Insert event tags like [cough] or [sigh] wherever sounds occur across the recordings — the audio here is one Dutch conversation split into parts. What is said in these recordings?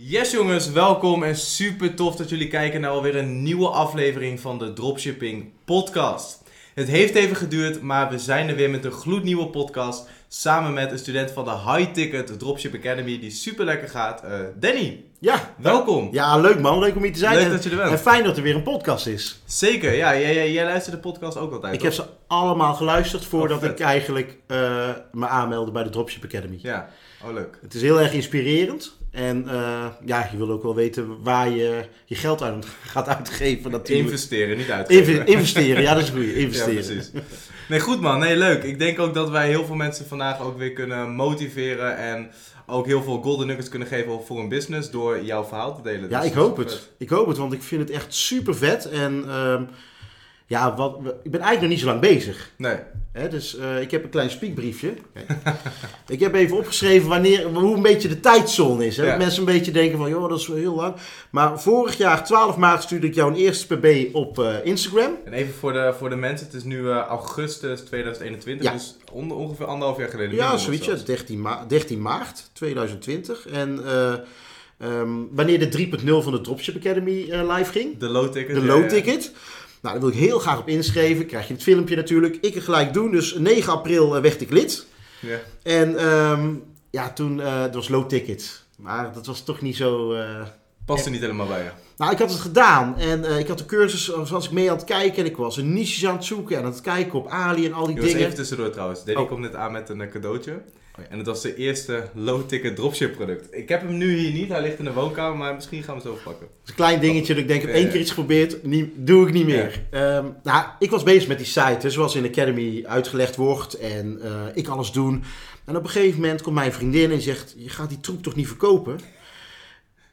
Yes jongens, welkom en super tof dat jullie kijken naar alweer een nieuwe aflevering van de Dropshipping Podcast. Het heeft even geduurd, maar we zijn er weer met een gloednieuwe podcast. Samen met een student van de High Ticket Dropship Academy die super lekker gaat. Uh, Danny, Ja, welkom. ja, leuk man. Leuk om hier te zijn. Leuk en, dat je er bent. en fijn dat er weer een podcast is. Zeker, ja, jij, jij, jij luistert de podcast ook altijd. Ik heb ze allemaal geluisterd voordat Oh, ik eigenlijk eh, me aanmeldde bij de Dropship Academy. Ja, oh leuk. Het is heel erg inspirerend. En eh, ja, je wil ook wel weten waar je je geld aan [laughs] gaat uitgeven natuurlijk. Investeren, niet uitgeven. Inve- investeren, ja dat is goed. [laughs] Ja, Investeren. precies. Nee, goed man. Nee, leuk. Ik denk ook dat wij heel veel mensen vandaag ook weer kunnen motiveren en ook heel veel golden nuggets kunnen geven voor een business door jouw verhaal te delen. Ja, Dus ik hoop het. vet. Ik hoop het, want ik vind het echt super vet. En ehm, ja, wat, ik ben eigenlijk nog niet zo lang bezig. Nee. Hè, dus eh, ik heb een klein spiekbriefje. Kijk. [laughs] ik heb even opgeschreven wanneer, hoe een beetje de tijdzone is. Hè? Ja. Dat mensen een beetje denken van, joh, dat is wel heel lang. Maar vorig jaar, 12 maart, stuurde ik jou een eerste pb op eh, Instagram. En even voor de, voor de mensen, het is nu eh, augustus 2021, Ja. dus on- ongeveer anderhalf jaar geleden. Ja, zoiets. nog Ja, 13, ma 13 maart 2020. En eh, ehm, wanneer de 3.0 van de Dropship Academy live ging. De low ticket. De ja. Nou, daar wil ik heel graag op inschrijven. Krijg je het filmpje natuurlijk. Ik er gelijk doen. Dus 9 april eh, werd ik lid. Ja. En ehm, ja, toen, eh het was low ticket. Maar dat was toch niet zo... eh, Past er niet helemaal bij je. Nou, ik had het gedaan. En ik had de cursus, was ik mee aan het kijken. En ik was een niches aan het zoeken. En aan het kijken op Ali en al die Jongens, dingen. even tussendoor trouwens. Danny Oh. komt net aan met een eh, ja. En het was de eerste low ticket dropship product. Ik heb hem nu hier niet, hij ligt in de woonkamer, maar misschien gaan we hem zo pakken. Het is een klein dingetje dat ik denk, ik heb één keer iets geprobeerd, niet, doe ik niet meer. Ehm, nou, ik was bezig met die site, hè, zoals in de Academy uitgelegd wordt. En eh, ik alles doen. En op een gegeven moment komt mijn vriendin en zegt, je gaat die troep toch niet verkopen?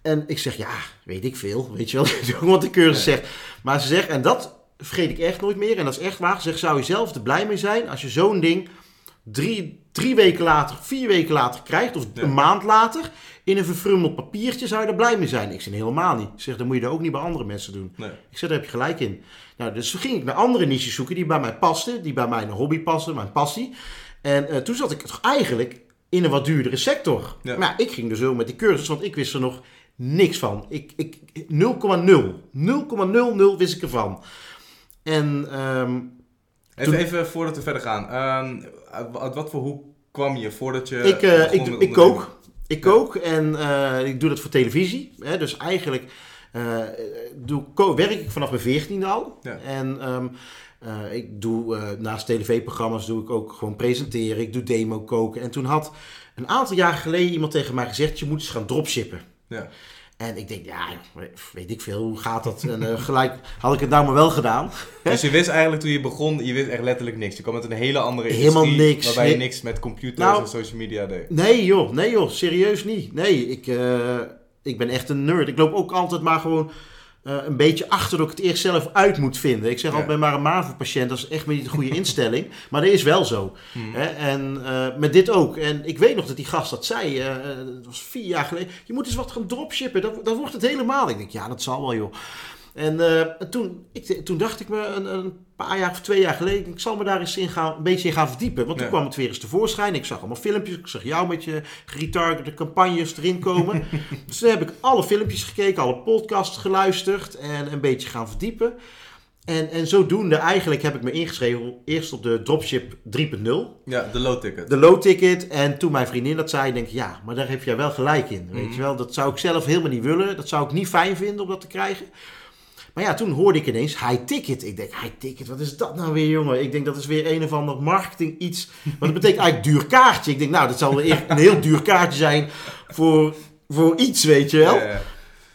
En ik zeg, ja, weet ik veel. Weet je wel, [laughs] wat de cursus Ja. zegt. Maar ze zegt, en dat vergeet ik echt nooit meer. En dat is echt waar. Ze zegt, zou je zelf er blij mee zijn als je zo'n ding drie, drie weken later, vier weken later krijgt, of Ja. een maand later, in een verfrummeld papiertje, zou je er blij mee zijn? Ik zeg helemaal niet. Ik zeg, dan moet je dat ook niet bij andere mensen doen. Nee. Ik zeg, daar heb je gelijk in. Nou, dus ging ik naar andere niches zoeken die bij mij pasten, die bij mijn hobby pasten, mijn passie. En eh, toen zat ik toch eigenlijk in een wat duurdere sector. Ja. Maar ja, ik ging dus ook met die cursus, want ik wist er nog niks van. Ik, ik 0,0. 0,00 wist ik ervan. En ehm, Even, Toen- even voordat we verder gaan. Ehm, uit wat voor hoek kwam je voordat je. ik, eh, ik, ik kook. Ik kook en eh, ik doe dat voor televisie. Hè, dus eigenlijk eh, doe, werk ik vanaf mijn 14 al. Ja. En ehm, eh, ik doe naast tv-programma's doe ik ook gewoon presenteren. Ik doe demo koken. En toen had een aantal jaar geleden iemand tegen mij gezegd: je moet eens gaan dropshippen. Ja. En ik denk, ja, weet ik veel, hoe gaat dat? En eh, gelijk had ik het nou maar wel gedaan. [laughs] Dus je wist eigenlijk toen je begon, je wist echt letterlijk niks. Je kwam met een hele andere Helemaal industrie. niks. Waarbij je niks met computers Nou, en social media deed. Nee joh, nee joh, serieus niet. Nee, ik, eh, ik ben echt een nerd. Ik loop ook altijd maar gewoon eh, een beetje achter dat ik het eerst zelf uit moet vinden. Ik zeg Ja. altijd bij maar een MAVO-patiënt, dat is echt niet de goede [laughs] instelling. Maar dat is wel zo. Hmm. Hè? En eh, met dit ook. En ik weet nog dat die gast dat zei, eh, dat was vier jaar geleden. Je moet eens wat gaan dropshippen, dan, dan wordt het helemaal. Ik denk, ja, dat zal wel joh. En eh, toen, ik, toen dacht ik me een, een paar jaar of twee jaar geleden, ik zal me daar eens in gaan, een beetje in gaan verdiepen. Want toen Ja. kwam het weer eens tevoorschijn. Ik zag allemaal filmpjes, ik zag jou met je geretargete campagnes erin komen. [laughs] dus toen heb ik alle filmpjes gekeken, alle podcasts geluisterd en een beetje gaan verdiepen. En, en zodoende eigenlijk heb ik me ingeschreven eerst op de Dropship 3.0, Ja, de low ticket. de low ticket. En toen mijn vriendin dat zei, denk ik, ja, maar daar heb jij wel gelijk in. Weet Mhm. je wel, dat zou ik zelf helemaal niet willen. Dat zou ik niet fijn vinden om dat te krijgen. Maar ja, toen hoorde ik ineens high ticket. Ik denk, high ticket, wat is dat nou weer, jongen? Ik denk, dat is weer een of ander marketing iets. Want dat betekent eigenlijk duur kaartje. Ik denk, nou, dat zal wel echt een heel duur kaartje zijn voor, voor iets, weet je wel. Ja, ja.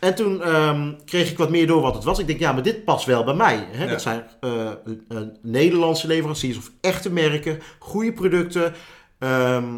En toen ehm, kreeg ik wat meer door wat het was. Ik denk, ja, maar dit past wel bij mij. Hè? Ja. Dat zijn eh, Nederlandse leveranciers of echte merken, goede producten, ehm,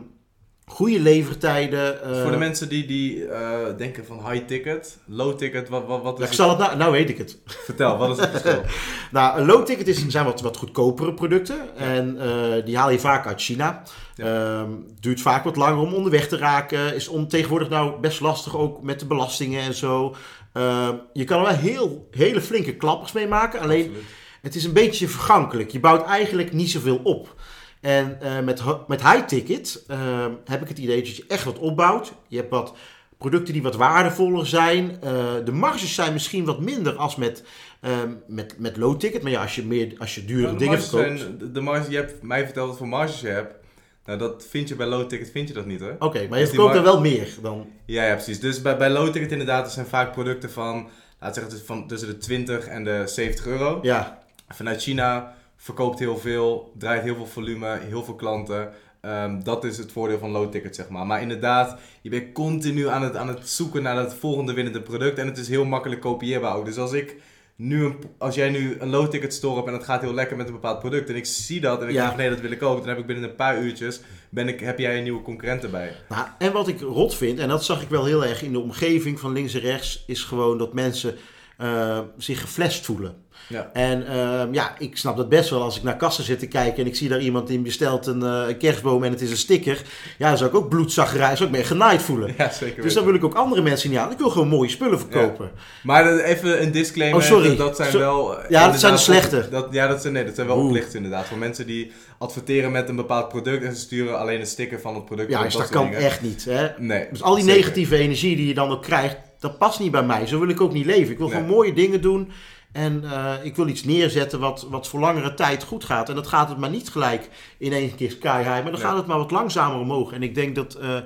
goede levertijden. eh, Voor de mensen die, die eh, denken van high ticket, low ticket, wat, wat, wat ja, is ik zal het nou, nou weet ik het. Vertel, wat is het verschil? [laughs] Nou, een low ticket is, zijn wat, wat goedkopere producten. En eh, die haal je vaak uit China. Ehm, duurt vaak wat langer om onderweg te raken. Is om, tegenwoordig nou best lastig ook met de belastingen en zo. Ehm, je kan er wel heel, hele flinke klappers mee maken. Alleen Absoluut. het is een beetje vergankelijk. Je bouwt eigenlijk niet zoveel op. En eh, met, met high ticket ehm, heb ik het idee dat je echt wat opbouwt. Je hebt wat producten die wat waardevoller zijn. Eh, de marges zijn misschien wat minder als met, ehm, met, met low ticket. Maar ja, als je, meer, als je dure dingen verkoopt... zijn- de, marges, je hebt mij verteld wat voor marges je hebt. Nou, dat vind je bij low ticket vind je dat niet hoor. Oké, maar je Dus die verkoopt er wel meer dan... Ja, ja, precies. Dus bij, bij low ticket inderdaad, er zijn vaak producten van, laat zeggen, tussen- van tussen de 20 en de 70 euro. Ja, Vanuit China verkoopt heel veel, draait heel veel volume, heel veel klanten. Ehm, dat is het voordeel van low ticket, zeg maar. Maar inderdaad, je bent continu aan het, aan het zoeken naar het volgende winnende product. En het is heel makkelijk kopieerbaar ook. Dus als ik nu een, als jij nu een low ticket store hebt en het gaat heel lekker met een bepaald product. En ik zie dat en ik Ja. denk, nee, dat wil ik ook. Dan heb ik binnen een paar uurtjes, ben ik, heb jij een nieuwe concurrent erbij. Nou, en wat ik rot vind, en dat zag ik wel heel erg in de omgeving van links en rechts, is gewoon dat mensen eh, zich geflasht voelen. Ja. En ehm, ja, ik snap dat best wel als ik naar kassen zit te kijken en ik zie daar iemand die bestelt een, eh, een kerstboom en het is een sticker. Ja, dan zou ik ook bloedzaggerij, zou ik me genaaid voelen. Ja, zeker Dus dan wil ik ook andere mensen niet aan. Ik wil gewoon mooie spullen verkopen. Maar dat- even een disclaimer. Oh, sorry. Dat, zijn So- wel... eh, Ja, dat zijn de slechte. Dat, ja, dat zijn, nee, dat zijn wel Oeh. oplichters inderdaad. Voor mensen die adverteren met een bepaald product en ze sturen alleen een sticker van het product. Ja, dus dat kan dingen. echt niet. Hè? Nee. Dus al die zeker. negatieve energie die je dan ook krijgt, dat past niet bij mij. Zo wil ik ook niet leven. Ik wil Nee. gewoon mooie dingen doen. En eh, ik wil iets neerzetten wat, wat voor langere tijd goed gaat. En dat gaat het maar niet gelijk in één keer sky high. Maar dan Nee. gaat het maar wat langzamer omhoog. En ik denk dat eh, eh,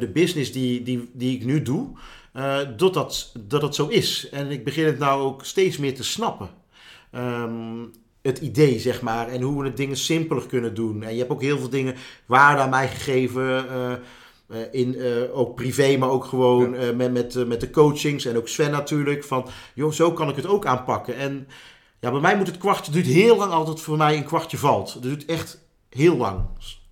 de business die, die, die ik nu doe, eh, dat, dat, dat het zo is. En ik begin het nou ook steeds meer te snappen. Ehm, het idee, zeg maar. En hoe we het dingen simpeler kunnen doen. En je hebt ook heel veel dingen waarde aan mij gegeven. In, eh, ook privé, maar ook gewoon eh, met, met, eh, met de coachings. En ook Sven natuurlijk. Van, joh, zo kan ik het ook aanpakken. En ja, bij mij moet het kwartje... Duurt heel lang altijd voor mij een kwartje valt. Het duurt echt heel lang.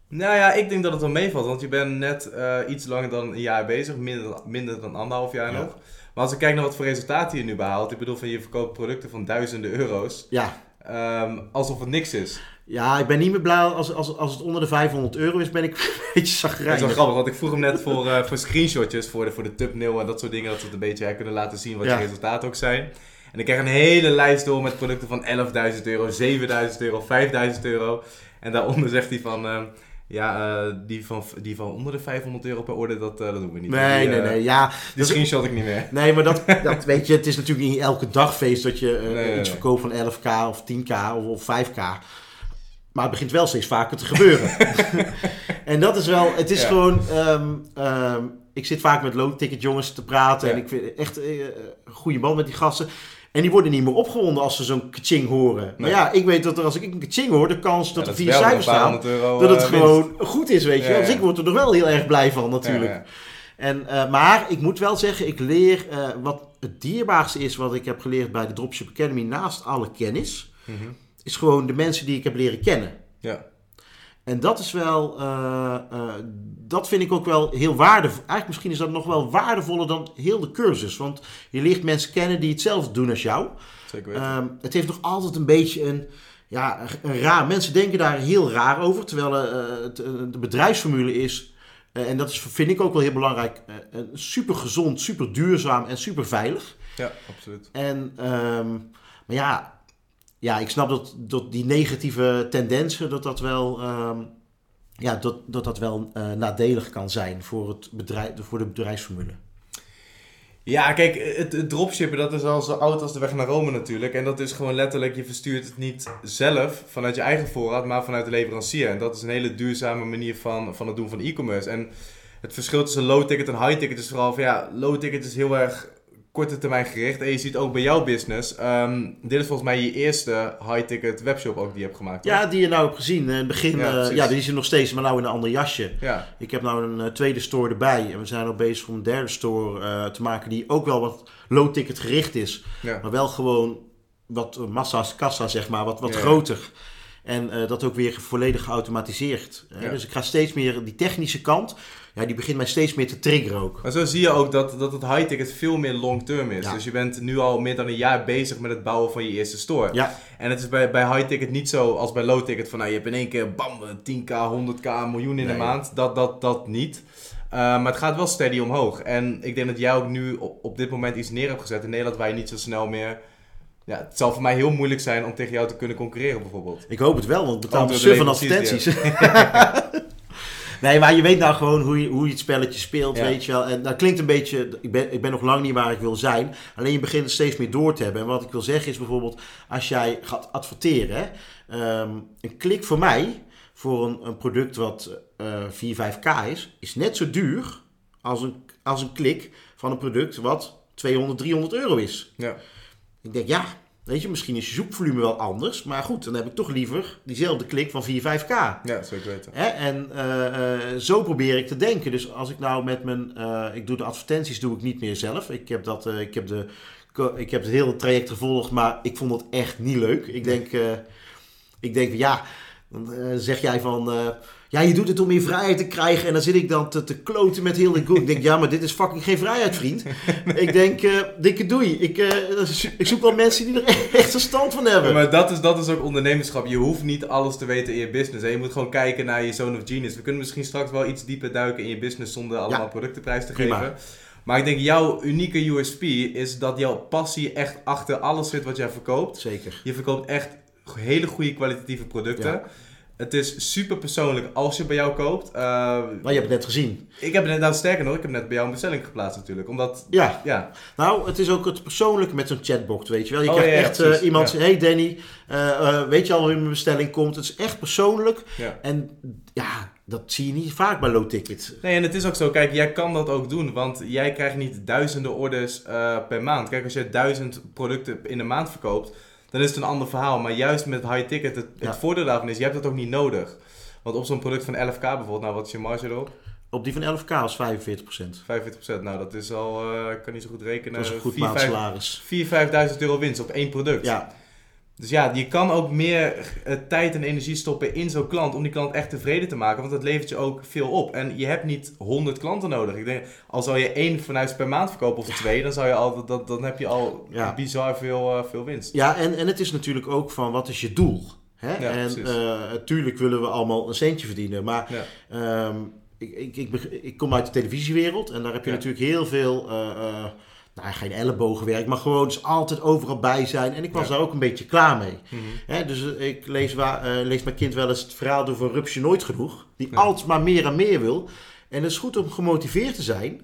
Nou ja, ik denk dat het wel meevalt. Want je bent net eh, iets langer dan een jaar bezig. Minder, minder dan anderhalf jaar Ja. nog. Maar als ik kijk naar wat voor resultaten je nu behaalt. Ik bedoel, van je verkoopt producten van duizenden euro's. Ja, ehm, alsof het niks is. Ja ik ben niet meer blij als, als, als het onder de 500 euro is. Ben ik [laughs] een beetje Dat is wel zagrijnig. grappig, want ik vroeg hem net voor, eh, voor screenshotjes, voor de, voor de thumbnail en dat soort dingen, dat ze het een beetje kunnen laten zien wat Ja. je resultaten ook zijn. En ik krijg een hele lijst door met producten van 11.000 euro, 7.000 euro, 5.000 euro. En daaronder zegt hij van, eh, ja, eh, die, van, die van onder de 500 euro per orde, dat, eh, dat doen we niet. Nee, die, nee, nee. Ja, Die screenshot ik niet meer. Nee, maar dat, [laughs] dat weet je, het is natuurlijk niet elke dag feest dat je nee, iets nee. verkoopt van 11k of 10k of, of 5k. Maar het begint wel steeds vaker te gebeuren. [laughs] en dat is wel, het is Ja. gewoon, ehm, ehm, ik zit vaak met low ticket jongens te praten Ja. en ik vind echt eh, een goede band met die gasten. En die worden niet meer opgewonden als ze zo'n kaching horen. Maar ja, ik weet dat er als ik een kaching hoor, de kans dat Ja, er vier cijfers staan, euro, dat het eh, gewoon goed is, weet je. Dus ik word er nog wel heel erg blij van natuurlijk. En, eh, maar ik moet wel zeggen, ik leer wat het dierbaarste is wat ik heb geleerd bij de Dropship Academy, naast alle kennis, Mhm. Is gewoon de mensen die ik heb leren kennen. Ja. En dat is wel, eh, eh, dat vind ik ook wel heel waardevol. Eigenlijk misschien is dat nog wel waardevoller dan heel de cursus. Want je leert mensen kennen die hetzelfde doen als jou. Zeker weten. Ehm, het heeft nog altijd een beetje een, ja, een raar. Mensen denken daar heel raar over. Terwijl eh, het, de bedrijfsformule is, en dat is, vind ik ook wel heel belangrijk, super gezond, super duurzaam en super veilig. ja, absoluut. En, ehm, maar ja, ja, ik snap dat, dat die negatieve tendensen, dat dat wel, ehm, ja, dat, dat, dat wel eh, nadelig kan zijn voor, het bedrijf, voor de bedrijfsformule. Ja, kijk, het, het dropshippen dat is al zo oud als de weg naar Rome natuurlijk. En dat is gewoon letterlijk, je verstuurt het niet zelf vanuit je eigen voorraad, maar vanuit de leverancier. En dat is een hele duurzame manier van, van het doen van e-commerce. En het verschil tussen low ticket en high ticket is vooral van ja, low ticket is heel erg korte termijn gericht. En je ziet ook bij jouw business, ehm, dit is volgens mij je eerste high ticket webshop ook die je hebt gemaakt. Ja, die je nou hebt gezien. In het begin, Ja, precies. ja, die is er nog steeds, maar nou in een ander jasje. Ja, Ik heb nou een eh, tweede store erbij. En we zijn al bezig om een derde store eh, te maken die ook wel wat low ticket gericht is. ja. Maar wel gewoon wat eh, massa's kassa, zeg maar, wat, wat groter. En eh, dat ook weer volledig geautomatiseerd. Dus ik ga steeds meer die technische kant, ja, die begint mij steeds meer te triggeren ook. Maar zo zie je ook dat, dat het high ticket veel meer long term is. Ja. Dus je bent nu al meer dan een jaar bezig met het bouwen van je eerste store. Ja, En het is bij, bij high ticket niet zo als bij low ticket van nou, je hebt in één keer bam, 10k, 100k, een miljoen in Nee. de maand. Dat, dat, dat niet. Uh, maar het gaat wel steady omhoog. En ik denk dat jij ook nu op, op dit moment iets neer hebt gezet in Nederland waar je niet zo snel meer... Ja, het zal voor mij heel moeilijk zijn om tegen jou te kunnen concurreren bijvoorbeeld. ik hoop het wel, want ik betaal Oh, de door de suf van advertenties. [laughs] [laughs] Nee, maar je weet nou gewoon hoe je, hoe je het spelletje speelt, Ja. weet je wel. En dat klinkt een beetje, ik ben, ik ben nog lang niet waar ik wil zijn. Alleen je begint het steeds meer door te hebben. En wat ik wil zeggen is bijvoorbeeld, als jij gaat adverteren, ehm, een klik voor mij, voor een, een product wat eh 4, 5k is, is net zo duur als een, als een klik van een product wat 200, 300 euro is. Ja. Ik denk, ja, weet je, misschien is je zoekvolume wel anders. Maar goed, dan heb ik toch liever diezelfde klik van 4, 5k. Ja, zeker weten. Hè? En eh, eh, zo probeer ik te denken. Dus als ik nou met mijn... eh, ik doe de advertenties doe ik niet meer zelf. Ik heb, dat, ik heb, de, ik heb het hele traject gevolgd, maar ik vond het echt niet leuk. Ik denk, ik denk ja, dan zeg jij van... ja, je doet het om meer vrijheid te krijgen. En dan zit ik dan te, te kloten met heel de goed. Ik denk, ja, maar dit is fucking geen vrijheid, vriend. [laughs] ik denk, eh, dikke doei. Ik, eh, ik zoek wel mensen die er [laughs] echt verstand van hebben. Maar dat is, dat is ook ondernemerschap. Je hoeft niet alles te weten in je business. Hè. Je moet gewoon kijken naar je zone of genius. We kunnen misschien straks wel iets dieper duiken in je business zonder allemaal Ja. productenprijs te Prima. geven. Maar ik denk jouw unieke USP is dat jouw passie echt achter alles zit wat jij verkoopt. Zeker. Je verkoopt echt hele goede kwalitatieve producten. Ja. Het is super persoonlijk als je bij jou koopt. Eh, Maar je hebt het net gezien. ik heb net, nou sterker nog, ik heb net bij jou een bestelling geplaatst natuurlijk. Omdat, Ja, ja, Nou, het is ook het persoonlijke met zo'n chatbot, weet je wel. Je Oh, krijgt ja, ja, echt eh, iemand ja. hey Danny, eh, eh, weet je al hoe mijn bestelling komt? Het is echt persoonlijk. En ja, dat zie je niet vaak bij low ticket. Nee, en het is ook zo, kijk, jij kan dat ook doen, want jij krijgt niet duizenden orders per maand. Kijk, als je duizend producten in een maand verkoopt, dan is het een ander verhaal. Maar juist met high ticket, het, het voordeel daarvan is, je hebt dat ook niet nodig. Want op zo'n product van 11k bijvoorbeeld, nou wat is je marge erop? Op die van 11k is 45%. 45%, nou dat is al, eh, ik kan niet zo goed rekenen, Dat is een goed 4, 5 maandsalaris. 4.000, 5.000 euro winst op één product. Ja, Dus ja, je kan ook meer eh, tijd en energie stoppen in zo'n klant om die klant echt tevreden te maken, want dat levert je ook veel op. En je hebt niet 100 klanten nodig. Ik denk, al zou je één vanuit per maand verkopen of twee, dan, zou je al, dat, dan heb je al Ja. bizar veel, eh, veel winst. ja en, en het is natuurlijk ook van, wat is je doel? Hè? Ja, en natuurlijk willen we allemaal een centje verdienen, maar. Ehm, ik, ik, ik, ik kom uit de televisiewereld en daar heb je natuurlijk heel veel, eh, eh, nou geen ellebogenwerk, maar gewoon dus altijd overal bij zijn. En ik was Ja. daar ook een beetje klaar mee. Hè, dus eh, ik lees, waar, eh, lees mijn kind wel eens het verhaal door van Rupsje Nooit Genoeg, die Ja. altijd maar meer en meer wil. En het is goed om gemotiveerd te zijn.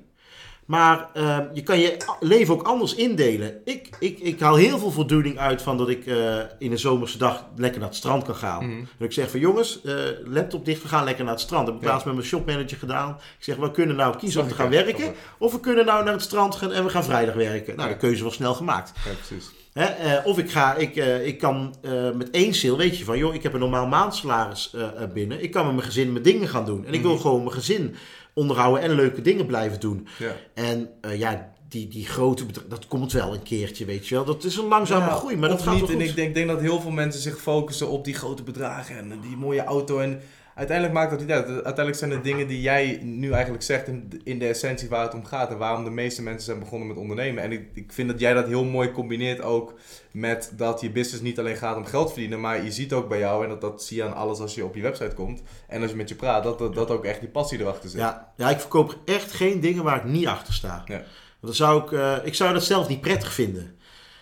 Maar ehm, je kan je leven ook anders indelen. Ik, ik, ik haal heel veel voldoening uit van dat ik eh, in een zomerse dag lekker naar het strand kan gaan. Dat ik zeg van jongens, eh, laptop dicht, we gaan lekker naar het strand. Dat heb ik Ja. laatst met mijn shopmanager gedaan. Ik zeg, we kunnen nou kiezen om te gaan werken. Of we kunnen nou naar het strand gaan en we gaan vrijdag werken. Nou, de keuze was snel gemaakt. Ja, precies. Hè, eh, of ik, ga, ik, ik kan met één sale, weet je van, joh, ik heb een normaal maandsalaris binnen. Ik kan met mijn gezin mijn dingen gaan doen. En ik wil Mhm. gewoon mijn gezin onderhouden en leuke dingen blijven doen. Ja. En eh, ja, die, die grote bedrijven, dat komt wel een keertelijk weet je wel. Dat is een langzame Ja, groei, maar dat gaat niet. En ik denk, denk dat heel veel mensen zich focussen op die grote bedragen en die mooie auto. En uiteindelijk maakt dat niet uit. Uiteindelijk zijn het dingen die jij nu eigenlijk zegt in, in de essentie waar het om gaat. En waarom de meeste mensen zijn begonnen met ondernemen. En ik, ik vind dat jij dat heel mooi combineert ook met dat je business niet alleen gaat om geld verdienen. Maar je ziet ook bij jou, en dat, dat zie je aan alles als je op je website komt. En als je met je praat, dat, dat, dat ook echt die passie erachter zit. Ja, ja, ik verkoop echt geen dingen waar ik niet achter sta. Ja. Want dan zou ik, eh, ik zou dat zelf niet prettig vinden.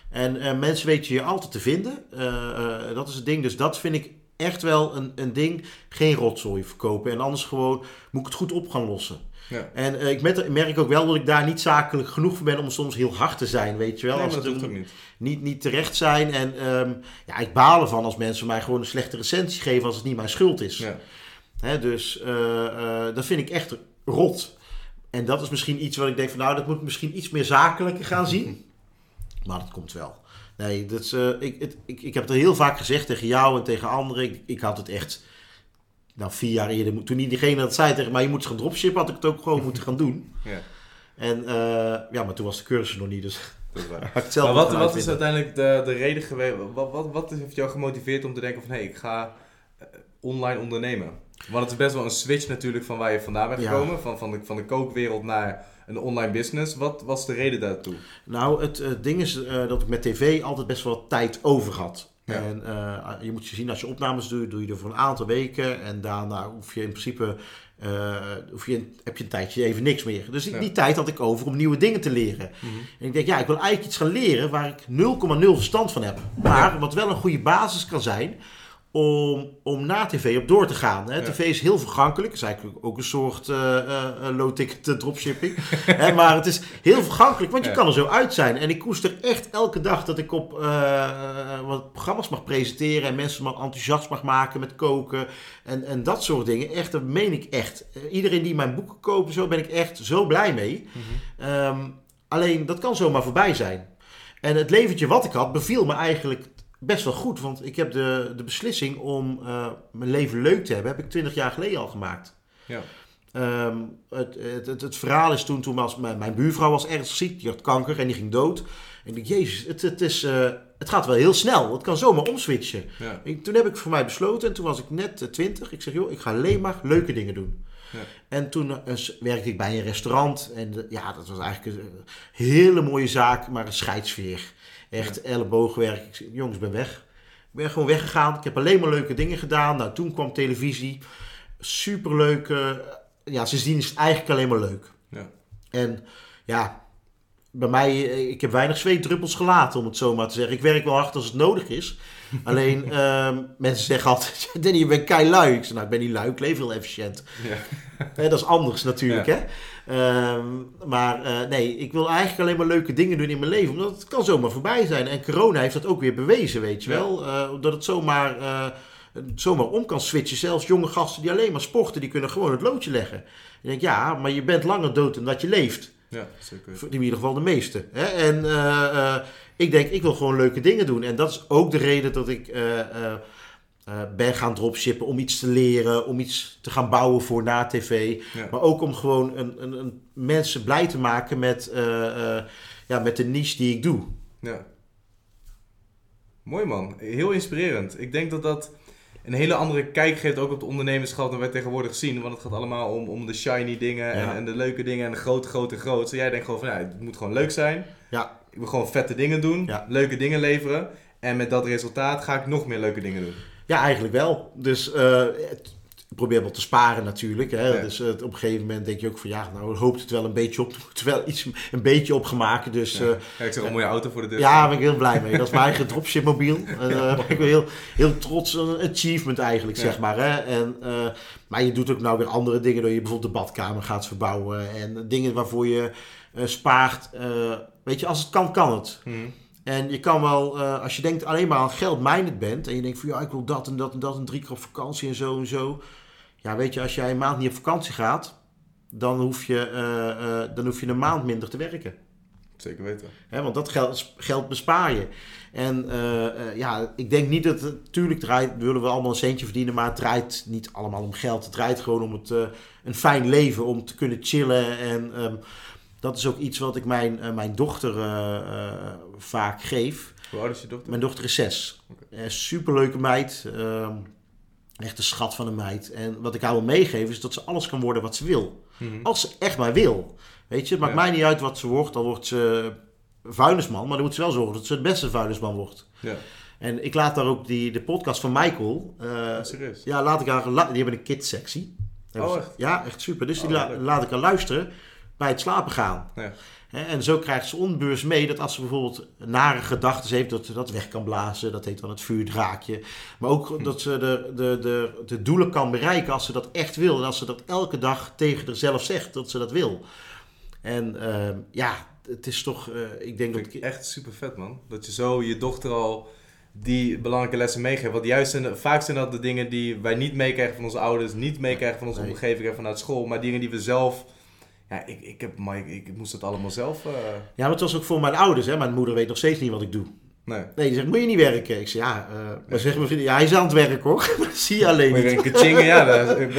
En eh, mensen weten je altijd te vinden. Eh, dat is het ding. Dus dat vind ik echt wel een, een ding. Geen rotzooi verkopen. En anders gewoon moet ik het goed op gaan lossen. Ja. En eh, ik met- merk ook wel dat ik daar niet zakelijk genoeg voor ben om soms heel hard te zijn. Weet je wel. Nee, Als dat het niet. niet, niet terecht zijn. En ehm, ja, ik baal ervan als mensen mij gewoon een slechte recensie geven als het niet mijn schuld is. Ja. Hè, dus eh, eh, dat vind ik echt rot. En dat is misschien iets wat ik denk van nou, dat moet misschien iets meer zakelijker gaan zien. [laughs] Maar dat komt wel. Nee, dat is, eh, ik, het, ik, ik heb het heel vaak gezegd tegen jou en tegen anderen. Ik, ik had het echt, nou vier jaar eerder, toen diegene dat zei tegen mij, je moet gaan dropshippen, had ik het ook gewoon [laughs] moeten gaan doen. Ja, En eh, ja, maar toen was de cursus nog niet, dus [laughs] dat is waar. [laughs] Maar wat, wat is uiteindelijk de, de reden geweest? Wat, wat, wat heeft jou gemotiveerd om te denken van hé, ik ga eh, online ondernemen? Want het is best wel een switch natuurlijk van waar je vandaan bent Ja. gekomen, van, van, de, van de kookwereld naar een online business. Wat was de reden daartoe? Nou, het eh, ding is eh, dat ik met tv altijd best wel wat tijd over had. Ja. En eh, je moet je zien, als je opnames doet, doe je er voor een aantal weken. En daarna hoef je in principe, hoef je, heb je een tijdje even niks meer. Dus die, Ja. die tijd had ik over om nieuwe dingen te leren. En ik denk, ja, ik wil eigenlijk iets gaan leren waar ik 0,0 verstand van heb. Maar wat wel een goede basis kan zijn om, om na tv op door te gaan. Hè. Ja. TV is heel vergankelijk. Het is eigenlijk ook een soort eh, eh, eh, low-ticket dropshipping. [laughs] Hè, maar het is heel vergankelijk, want je Ja. kan er zo uit zijn. En ik koester echt elke dag dat ik op wat programma's mag presenteren... en mensen maar enthousiast mag maken met koken en, en dat soort dingen. Echt, dat meen ik echt. Iedereen die mijn boeken koopt, zo ben ik echt zo blij mee. Ehm, alleen, dat kan zomaar voorbij zijn. En het leventje wat ik had, beviel me eigenlijk best wel goed. Want ik heb de, de beslissing om eh, mijn leven leuk te hebben, heb ik 20 jaar geleden al gemaakt. Ja. Ehm, het, het, het, het verhaal is toen, toen was mijn, mijn buurvrouw was ernstig ziek, die had kanker en die ging dood. En ik dacht, jezus, het, het, is, eh, het gaat wel heel snel. Het kan zomaar omswitchen. Ja. Ik- toen heb ik voor mij besloten, en toen was ik net eh, 20. Ik zeg, joh, ik ga alleen maar leuke dingen doen. Ja. En toen werkte ik bij een restaurant. En ja, dat was eigenlijk een hele mooie zaak, maar een scheidsfeer. Echt elleboogwerk. Ik zeg, jongens, ik ben weg. Ik ben gewoon weggegaan. Ik heb alleen maar leuke dingen gedaan. Nou, toen kwam televisie. Superleuk. eh, ja, sindsdien is het eigenlijk alleen maar leuk. Ja. En ja, bij mij, eh, ik heb weinig zweetdruppels gelaten, om het zo maar te zeggen. Ik werk wel hard als het nodig is. [laughs] Alleen, ehm, mensen zeggen altijd, [laughs] Danny, je bent kei lui. Ik zeg, nou, ik ben niet lui, ik leef heel efficiënt. Ja. Dat is anders natuurlijk, Ja. hè. Ehm, maar eh, nee, ik wil eigenlijk alleen maar leuke dingen doen in mijn leven. Omdat het kan zomaar voorbij zijn. En corona heeft dat ook weer bewezen, weet je wel. Eh, dat het zomaar, eh, zomaar om kan switchen. Zelfs jonge gasten die alleen maar sporten, die kunnen gewoon het loodje leggen. Ik denk, ja, maar je bent langer dood dan dat je leeft. Ja, zeker. In ieder geval de meeste. Hè? En ik denk, ik wil gewoon leuke dingen doen. En dat is ook de reden dat ik eh, ben gaan dropshippen. Om iets te leren, om iets te gaan bouwen voor na tv. Ja. Maar ook om gewoon een, een, een mensen blij te maken met, eh, eh, ja, met de niche die ik doe. Ja. Mooi man, heel inspirerend. Ik denk dat dat een hele andere kijk geeft ook op de ondernemerschap dan wij tegenwoordig zien. Want het gaat allemaal om, om de shiny dingen en, Ja. en de leuke dingen en de grote, grote, grote. Jij denkt gewoon van ja, het moet gewoon leuk zijn. Ja. Ik wil gewoon vette dingen doen, leuke dingen leveren. En met dat resultaat ga ik nog meer leuke dingen doen. Ja, eigenlijk wel. Dus eh, probeer wel te sparen natuurlijk. Hè. Ja. Dus eh, op een gegeven moment denk je ook van ja, nou hoopt het wel een beetje op. Er moet wel iets een beetje opgemaakt. Dus Ja. Ja, ik zeg een mooie auto voor de deur. Ja, daar ben ik heel blij mee. Dat is mijn eigen dropshipmobiel. [laughs] En daar ben ik wel heel, heel trots. Een achievement eigenlijk, zeg maar. Hè? En, maar je doet ook nou weer andere dingen. Door je bijvoorbeeld de badkamer gaat verbouwen. En dingen waarvoor je spaart. Weet je, als het kan, kan het. Mhm. En je kan wel, eh, als je denkt alleen maar aan geld-minded bent. En je denkt van ja, ik wil dat en dat en dat. En drie keer op vakantie en zo en zo. Ja, weet je, als jij een maand niet op vakantie gaat. Dan hoef je, eh, eh, dan hoef je een maand minder te werken. Zeker weten. Hè, want dat geld, geld bespaar je. En ja, ik denk niet dat het... Tuurlijk draait, willen we allemaal een centje verdienen... maar het draait niet allemaal om geld. Het draait gewoon om het, een fijn leven. Om te kunnen chillen. En ehm, dat is ook iets wat ik mijn, eh, mijn dochter eh, eh, vaak geef. Hoe oud is je dochter? Mijn dochter is zes. Eh, superleuke meid. ehm, echt een schat van een meid. En wat ik haar wil meegeven is dat ze alles kan worden wat ze wil. Mhm. Als ze echt maar wil. Weet je, het maakt Ja. mij niet uit wat ze wordt. Dan wordt ze vuilnisman. Maar dan moet ze wel zorgen dat ze het beste vuilnisman wordt. Ja, En ik laat daar ook die, de podcast van Michael. serieus. ja, laat ik haar. la- Die hebben een kids-sectie. Oh, echt? Ja, echt super. Dus die Oh, la- leuk. laat ik haar luisteren bij het slapen gaan. Ja. En zo krijgt ze onbewust mee dat als ze bijvoorbeeld nare gedachten heeft, dat ze dat weg kan blazen. Dat heet dan het vuurdraakje. Maar ook dat ze de, de, de, de doelen kan bereiken als ze dat echt wil. En als ze dat elke dag tegen zichzelf zegt dat ze dat wil. En ehm, ja, het is toch, eh, ik denk dat... Ik echt super vet, man. Dat je zo je dochter al die belangrijke lessen meegeeft. Want juist zijn, vaak zijn dat de dingen die wij niet meekrijgen van onze ouders, niet meekrijgen van onze Nee. omgeving en vanuit school, maar dingen die we zelf. Ja, ik, ik, heb, maar ik, ik moest het allemaal zelf. eh, Ja, maar het was ook voor mijn ouders. Hè. Mijn moeder weet nog steeds niet wat ik doe. nee. Nee, die zegt, moet je niet werken? Ik zeg, ja, eh maar zeggen mijn vrienden, ja, hij is aan het werk hoor. [laughs] Dat zie je alleen Maar niet. ja, dat is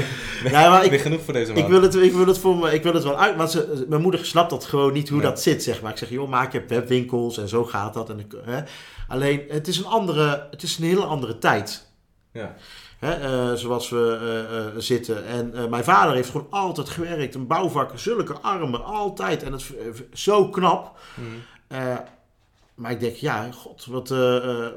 [laughs] Ja, maar ik, genoeg voor deze ik, man. wil het, ik, wil het voor me, ik wil het wel uit, maar ze, mijn moeder snapt dat gewoon niet hoe Nee. dat zit, zeg maar. Ik zeg, joh, maak je webwinkels en zo gaat dat. En, ik- hè. Alleen, het is een andere, het is een hele andere tijd. Ja. Hè, eh, zoals we eh, eh, zitten. En mijn vader heeft gewoon altijd gewerkt. Een bouwvakker, zulke armen, altijd. En is zo knap. Eh, maar ik denk, ja, god, wat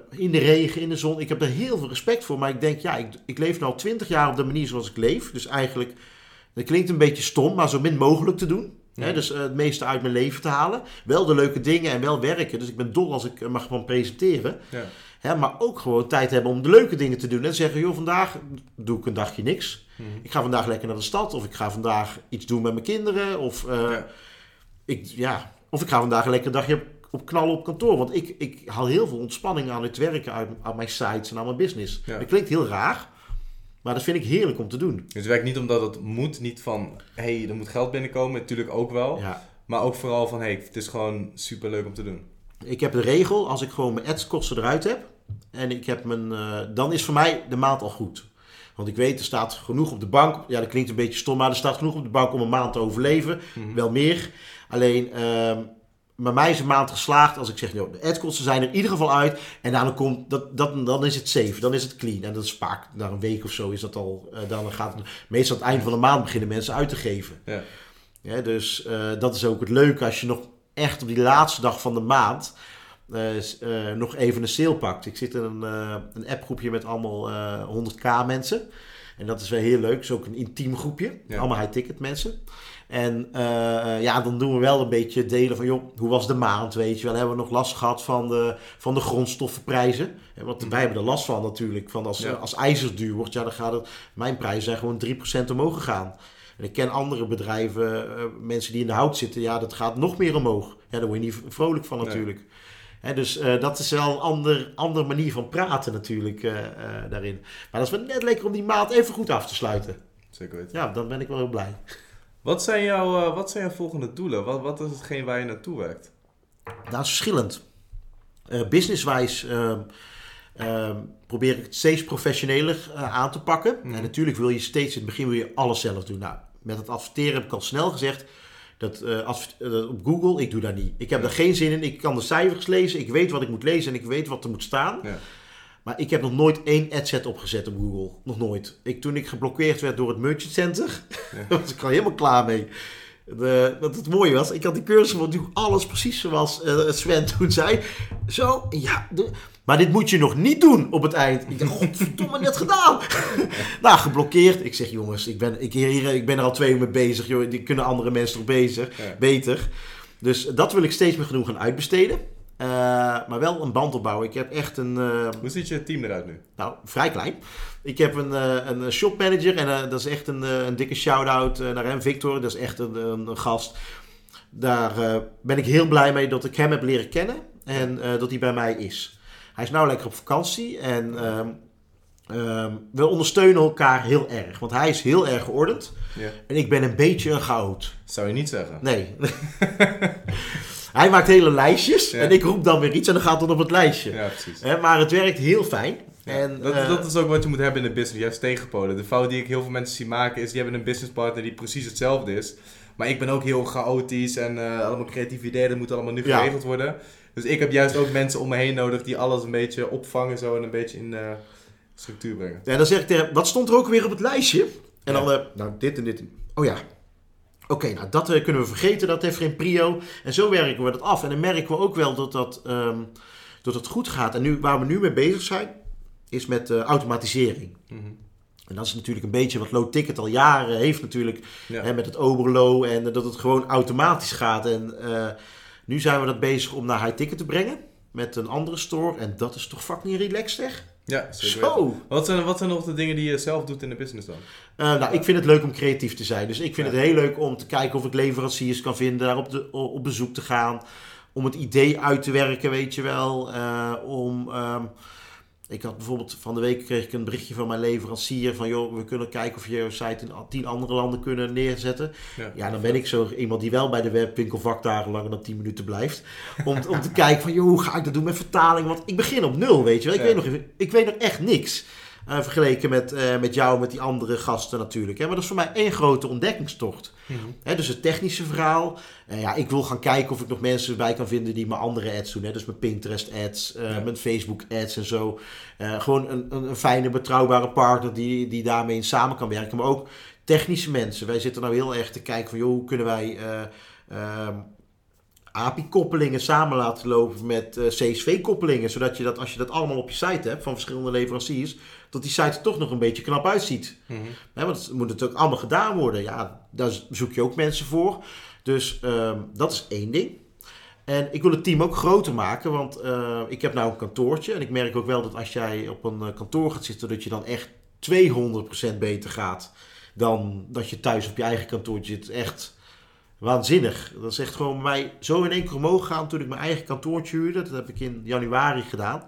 in de regen, in de zon. Ik heb er heel veel respect voor. Maar ik denk, ja, ik, ik leef nu al twintig jaar op de manier zoals ik leef. Dus eigenlijk, dat klinkt een beetje stom, maar zo min mogelijk te doen. Hè, dus het meeste uit mijn leven te halen. Wel de leuke dingen en wel werken. Dus ik ben dol als ik mag van presenteren. Ja. Hè, maar ook gewoon tijd hebben om de leuke dingen te doen. En zeggen, joh, vandaag doe ik een dagje niks. Mhm. Ik ga vandaag lekker naar de stad. Of ik ga vandaag iets doen met mijn kinderen. Of, eh, Ja. ik, ja, of ik ga vandaag een lekker dagje op, op knallen op kantoor. Want ik, ik haal heel veel ontspanning aan het werken uit, aan mijn sites en aan mijn business. Ja. Dat klinkt heel raar. Maar dat vind ik heerlijk om te doen. Dus het werkt niet omdat het moet, niet van, hé, hey, er moet geld binnenkomen, natuurlijk ook wel. Ja. Maar ook vooral van, hé, hey, het is gewoon super leuk om te doen. Ik heb de regel, als ik gewoon mijn adskosten eruit heb. En ik heb mijn, eh, dan is voor mij de maand al goed. Want ik weet, er staat genoeg op de bank. Ja, dat klinkt een beetje stom, maar er staat genoeg op de bank om een maand te overleven. Mhm. Wel meer. Alleen, ehm bij mij is een maand geslaagd als ik zeg, joh, de adkosten zijn er in ieder geval uit. En dan, komt, dat, dat, dan is het safe, dan is het clean. En dat is vaak, na een week of zo is dat al, eh, dan gaat het, meestal aan het eind van de maand beginnen mensen uit te geven. Ja. Ja, dus eh, dat is ook het leuke als je nog echt op die laatste dag van de maand nog even een sale pakt. Ik zit in een, eh, een appgroepje met allemaal eh 100k mensen. En dat is wel heel leuk. Het is ook een intiem groepje. Ja. Allemaal high-ticket mensen. En eh, eh, ja, dan doen we wel een beetje delen van, joh, hoe was de maand, weet je wel. Hebben we nog last gehad van de, van de grondstoffenprijzen? Want wij hebben er last van natuurlijk. Van als, Ja. als ijzer duur wordt, ja, dan gaat het... Mijn prijzen zijn gewoon 3% omhoog gegaan. En ik ken andere bedrijven, eh, mensen die in de hout zitten, ja, dat gaat nog meer omhoog. Ja, daar word je niet vrolijk van Nee. Dus eh, dat is wel een ander, andere manier van praten natuurlijk eh, eh, daarin. Maar dat is wel net lekker om die maand even goed af te sluiten. Zeker weten. Ja, dan ben ik wel heel blij. Wat zijn, jouw, wat zijn jouw volgende doelen? Wat, wat is hetgeen waar je naartoe werkt? Dat is verschillend. Businesswijs ehm, ehm, probeer ik het steeds professioneler aan te pakken. Mhm. En natuurlijk wil je steeds in het begin wil je alles zelf doen. Nou, met het adverteren heb ik al snel gezegd. Dat, eh, adver- eh, op Google, ik doe dat niet. Ik heb daar geen zin in. Ik kan de cijfers lezen. Ik weet wat ik moet lezen en ik weet wat er moet staan. Ja. Maar ik heb nog nooit één adset opgezet op Google. Nog nooit. Ik, toen ik geblokkeerd werd door het Merchant Center, Ja. [laughs] was ik al helemaal klaar mee. De, wat het mooie was, ik had die cursus van doe alles precies zoals eh, Sven [laughs] toen zei. Zo, ja. de- maar dit moet je nog niet doen op het eind. Ik dacht, godverdomme, net gedaan. [laughs] nou, geblokkeerd. Ik zeg, jongens, ik ben, ik, hier, ik ben er al twee uur mee bezig. Joh. Die kunnen andere mensen toch bezig, Ja. beter. Dus dat wil ik steeds meer genoeg gaan uitbesteden. Eh, maar wel een band opbouwen. Ik heb echt een... eh, Hoe ziet je team eruit nu? nou, vrij klein. Ik heb een, eh, een shopmanager en dat is echt een, een dikke shout-out naar hem, Victor. Dat is echt een, een, gast. Daar ben ik heel blij mee dat ik hem heb leren kennen en dat hij bij mij is. Hij is nou lekker op vakantie en ehm, ehm, we ondersteunen elkaar heel erg. Want hij is heel erg geordend Ja. en ik ben een beetje een chaot. Zou je niet zeggen. Nee. [laughs] [laughs] hij maakt hele lijstjes Ja. en ik roep dan weer iets en dan gaat het op het lijstje. Ja, precies. Hè, maar het werkt heel fijn. Ja, En, dat, eh, dat is ook wat je moet hebben in de business, juist tegenpolen. De fout die ik heel veel mensen zie maken is, die hebben een businesspartner die precies hetzelfde is. Maar ik ben ook heel chaotisch en eh, allemaal creatieve ideeën, dat moet allemaal nu Ja. geregeld worden. Dus ik heb juist ook mensen om me heen nodig die alles een beetje opvangen zo en een beetje in eh, structuur brengen. Ja, dan zeg ik tegen wat stond er ook weer op het lijstje? En Ja. dan, eh, nou, dit en dit. Oh ja. Oké, nou, dat eh, kunnen we vergeten. Dat heeft geen prio. En zo werken we dat af. En dan merken we ook wel dat dat, ehm, dat het goed gaat. En nu, waar we nu mee bezig zijn, is met eh, automatisering. Mhm. En dat is natuurlijk een beetje wat Low Ticket al jaren heeft natuurlijk. Ja. Hè, met het Oberlo en dat het gewoon automatisch gaat. En eh, nu zijn we dat bezig om naar High Ticket te brengen. Met een andere store. En dat is toch fucking relaxed, zeg? Ja, zeker. Zo! Wat zijn, wat zijn nog de dingen die je zelf doet in de business dan? Eh, nou, ik vind het leuk om creatief te zijn. Dus ik vind Ja. het heel leuk om te kijken of ik leveranciers kan vinden, daar op, de, op bezoek te gaan. Om het idee uit te werken, weet je wel. Eh, om, ehm, ik had bijvoorbeeld van de week kreeg ik een berichtje van mijn leverancier van joh, we kunnen kijken of je je site in tien andere landen kunnen neerzetten. Ja. Ja, dan ben ik zo iemand die wel bij de webwinkel dagen langer dan 10 minuten blijft. Om, om te [laughs] kijken van, joh, hoe ga ik dat doen met vertaling? Want ik begin op nul, weet je wel. Ik, Ja. weet, nog, even- ik weet nog echt niks. Eh, vergeleken met, eh, met jou, met die andere gasten natuurlijk. Hè? Maar dat is voor mij één grote ontdekkingstocht. Hè, dus het technische verhaal. Eh, ja, ik wil gaan kijken of ik nog mensen bij kan vinden die mijn andere ads doen. Hè? Dus mijn Pinterest ads, Ja. mijn Facebook ads en zo. Gewoon een, een, een fijne, betrouwbare partner die, die daarmee samen kan werken. Maar ook technische mensen. Wij zitten nou heel erg te kijken van, joh, hoe kunnen wij... eh, ehm, API-koppelingen samen laten lopen met eh, CSV-koppelingen. Zodat je dat, als je dat allemaal op je site hebt van verschillende leveranciers, dat die site er toch nog een beetje knap uitziet. Mhm. Want het moet natuurlijk allemaal gedaan worden. Ja, daar zoek je ook mensen voor. Dus ehm, dat is één ding. En ik wil het team ook groter maken, want eh, ik heb nou een kantoortje. En ik merk ook wel dat als jij op een eh, kantoor gaat zitten, dat je dan echt 200% beter gaat dan dat je thuis op je eigen kantoortje zit. Echt waanzinnig. Dat is echt gewoon bij mij zo in één keer omhoog gegaan toen ik mijn eigen kantoortje huurde. Dat heb ik in januari gedaan.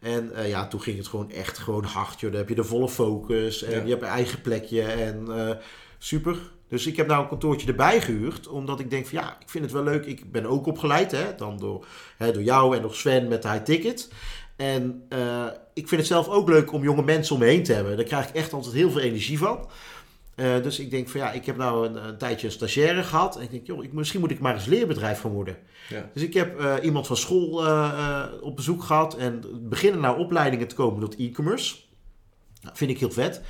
En eh, ja, toen ging het gewoon echt gewoon hard. Joh. Dan heb je de volle focus en Ja. je hebt een eigen plekje en eh, super. Dus ik heb nou een kantoortje erbij gehuurd, omdat ik denk van ja, ik vind het wel leuk. Ik ben ook opgeleid, hè, dan door, hè, door jou en door Sven met de high ticket. En eh, ik vind het zelf ook leuk om jonge mensen om me heen te hebben. Daar krijg ik echt altijd heel veel energie van. Eh, dus ik denk van ja, ik heb nou een, een tijdje een stagiaire gehad. En ik denk, joh, ik, misschien moet ik maar eens leerbedrijf gaan worden. Ja. Dus ik heb eh, iemand van school eh, op bezoek gehad. En beginnen nou opleidingen te komen tot e-commerce. Nou, vind ik heel vet.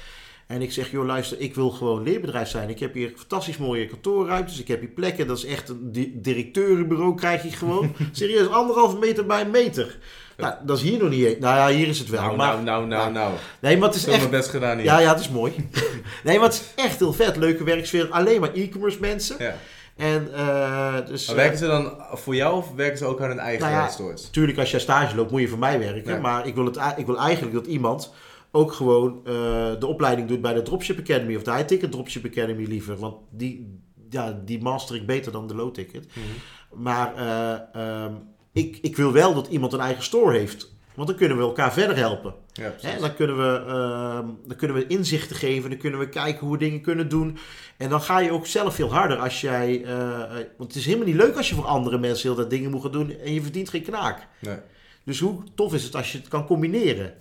En ik zeg, joh luister, ik wil gewoon leerbedrijf zijn. Ik heb hier fantastisch mooie kantoorruimtes. Ik heb hier plekken. Dat is echt een di- directeurenbureau krijg je gewoon. [laughs] Serieus, anderhalve meter bij een meter. Nou, dat is hier nog niet. Nou ja, hier is het wel. Nou, maar, nou, nou, nou, nou. Nee, maar het is Ik heb echt... mijn best gedaan hier. Ja, ja, het is mooi. [laughs] nee, maar het is echt heel vet. Leuke werksfeer. Alleen maar e-commerce mensen. Ja. En eh, dus... Maar eh, werken ze dan voor jou of werken ze ook aan hun eigen Nou ja, stores? Natuurlijk, als jij stage loopt, moet je voor mij werken. Ja. Maar ik wil, het, ik wil eigenlijk dat iemand ook gewoon eh, de opleiding doet bij de Dropship Academy of de High Ticket Dropship Academy liever. Want die, ja, die master ik beter dan de low ticket. Mhm. Maar eh, ehm, ik, ik wil wel dat iemand een eigen store heeft. Want dan kunnen we elkaar verder helpen. Ja, dan, kunnen we, ehm, dan kunnen we inzichten geven, dan kunnen we kijken hoe we dingen kunnen doen. En dan ga je ook zelf veel harder als jij. eh, eh, want het is helemaal niet leuk als je voor andere mensen heel dat dingen moet gaan doen en je verdient geen knaak. Nee. Dus hoe tof is het als je het kan combineren?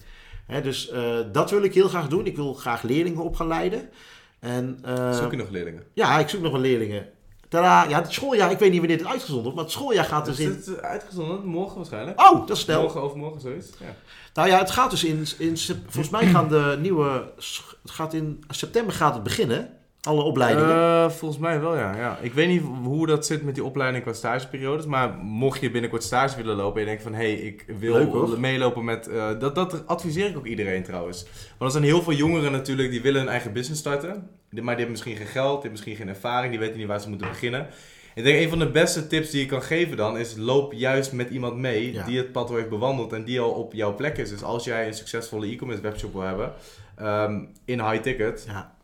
Dus eh, dat wil ik heel graag doen. Ik wil graag leerlingen op gaan leiden. En, Zoek je nog leerlingen? ja, ik zoek nog wel leerlingen. Tadaa, ja, het schooljaar, ik weet niet wanneer dit uitgezonden wordt, maar het schooljaar gaat dus Is in. het uitgezonden? Morgen waarschijnlijk? Oh, dat is snel. Morgen, overmorgen, zoiets? Ja. Nou ja, het gaat dus in, in volgens mij gaan de nieuwe, het gaat in september gaat het beginnen, alle opleidingen. Eh, volgens mij wel, ja. ja. Ik weet niet hoe dat zit met die opleiding qua stageperiodes. Maar mocht je binnenkort stage willen lopen en je denkt van... hé, hey, ik wil meelopen met... eh, dat, dat adviseer ik ook iedereen trouwens. Want er zijn heel veel jongeren natuurlijk die willen een eigen business starten. Maar die hebben misschien geen geld, die hebben misschien geen ervaring. Die weten niet waar ze moeten beginnen. Ik denk een van de beste tips die je kan geven dan... is loop juist met iemand mee Ja. die het pad al heeft bewandeld... en die al op jouw plek is. Dus als jij een succesvolle e-commerce webshop wil hebben... ehm, in high ticket... ja.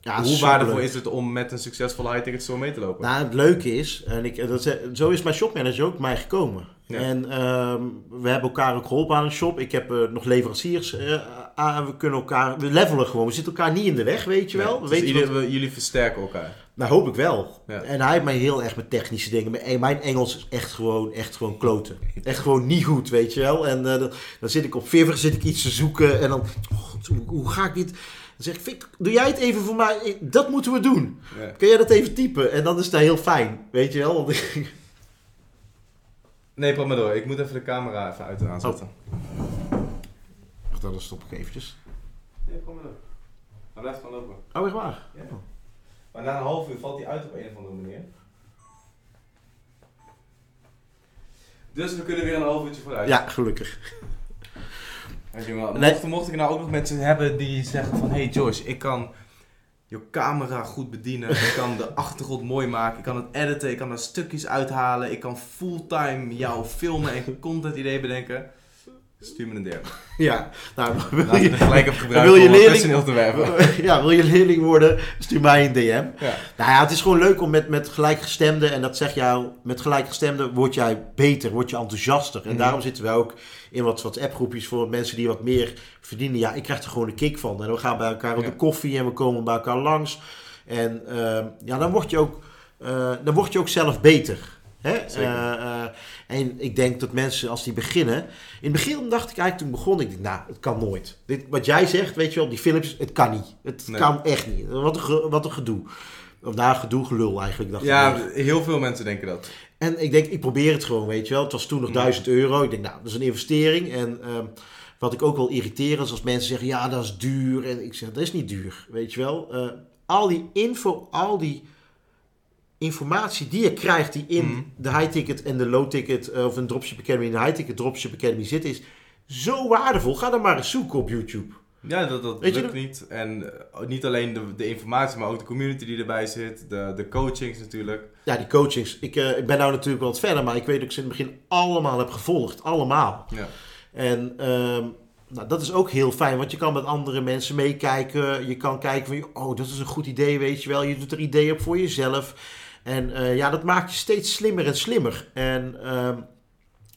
Ja, Hoe waardevol is het om met een succesvolle high-ticket store mee te lopen? Nou, het leuke is, en ik, dat, zo is mijn shopmanager ook bij mij gekomen. Ja. En ehm, we hebben elkaar ook geholpen aan een shop. Ik heb eh, nog leveranciers eh, aan. We kunnen elkaar, we levelen gewoon. We zitten elkaar niet in de weg, weet je wel. We Dus ieder- we- jullie versterken elkaar. Nou, hoop ik wel. Ja. En hij heeft mij heel erg met technische dingen. Mijn- Mijn Engels is echt gewoon, echt gewoon kloten. Echt gewoon niet goed, weet je wel. En eh, dan, dan zit ik op Fiverr, zit ik iets te zoeken. En dan, oh, hoe, ga ik dit... Dan zeg ik, Vic, doe jij het even voor mij? Dat moeten we doen. Ja. Kun jij dat even typen? En dan is dat heel fijn, weet je wel. [laughs] Nee, praat maar door. Ik moet even de camera even uit en aanzetten. Wacht, dan stop ik eventjes. Ja, kom maar door. Hij blijft gewoon lopen. Oh, echt waar? Ja. Maar na een half uur valt hij uit op een of andere manier. Dus we kunnen weer een half uurtje vooruit. Ja, gelukkig. Nee. mocht, mocht ik nou ook nog mensen hebben die zeggen van... Hey Josh, ik kan je camera goed bedienen. Ik kan de [laughs] achtergrond mooi maken. Ik kan het editen. Ik kan er stukjes uithalen. Ik kan fulltime jou filmen en content idee bedenken. Stuur me een derde. [laughs] Ja, nou, wil we je, gelijk op gebruiken wil je wat leerling- personeel te werven. [laughs] ja, wil je leerling worden? Stuur mij een DM. Ja. Nou ja, het is gewoon leuk om met, met gelijkgestemden, en dat zeg jou, met gelijkgestemden word jij beter, word je enthousiaster. En Mhm. daarom zitten wij ook in wat WhatsApp-groepjes voor mensen die wat meer verdienen. Ja, ik krijg er gewoon een kick van. En we gaan bij elkaar op Ja. de koffie en we komen bij elkaar langs. En ehm, ja, dan word je ook, eh, dan word je ook zelf beter. Hè? Zeker. Eh, eh, en ik denk dat mensen, als die beginnen... In het begin dacht ik eigenlijk, toen begon ik, nou, het kan nooit. Dit, wat jij zegt, weet je wel, die filmpjes, het kan niet. Het Nee. kan echt niet. Wat een, wat een gedoe. Of daar gedoe, gelul eigenlijk, dacht. Ja, heel veel mensen denken dat. En ik denk, ik probeer het gewoon, weet je wel. Het was toen nog Mm. 1000 euro. Ik denk, nou, dat is een investering. En ehm, wat ik ook wel irriterend is als mensen zeggen, ja, dat is duur. En ik zeg, dat is niet duur, weet je wel. Eh, al die info, al die informatie die je krijgt die in Mm. de high ticket en de low ticket, eh, of een dropship academy, in de high ticket dropship academy zit, is zo waardevol. Ga dan maar eens zoeken op YouTube. Ja, dat, dat Weet je lukt niet. En eh, niet alleen de, de informatie, maar ook de community die erbij zit. De, de coachings natuurlijk. Ja, die coachings. Ik, eh, ik ben nou natuurlijk wel wat verder, maar ik weet dat ik ze in het begin allemaal heb gevolgd. Allemaal. Ja. En ehm, nou, dat is ook heel fijn, want je kan met andere mensen meekijken. Je kan kijken van, oh, dat is een goed idee, weet je wel. Je doet er ideeën op voor jezelf. En eh, ja, dat maakt je steeds slimmer en slimmer. En, ehm,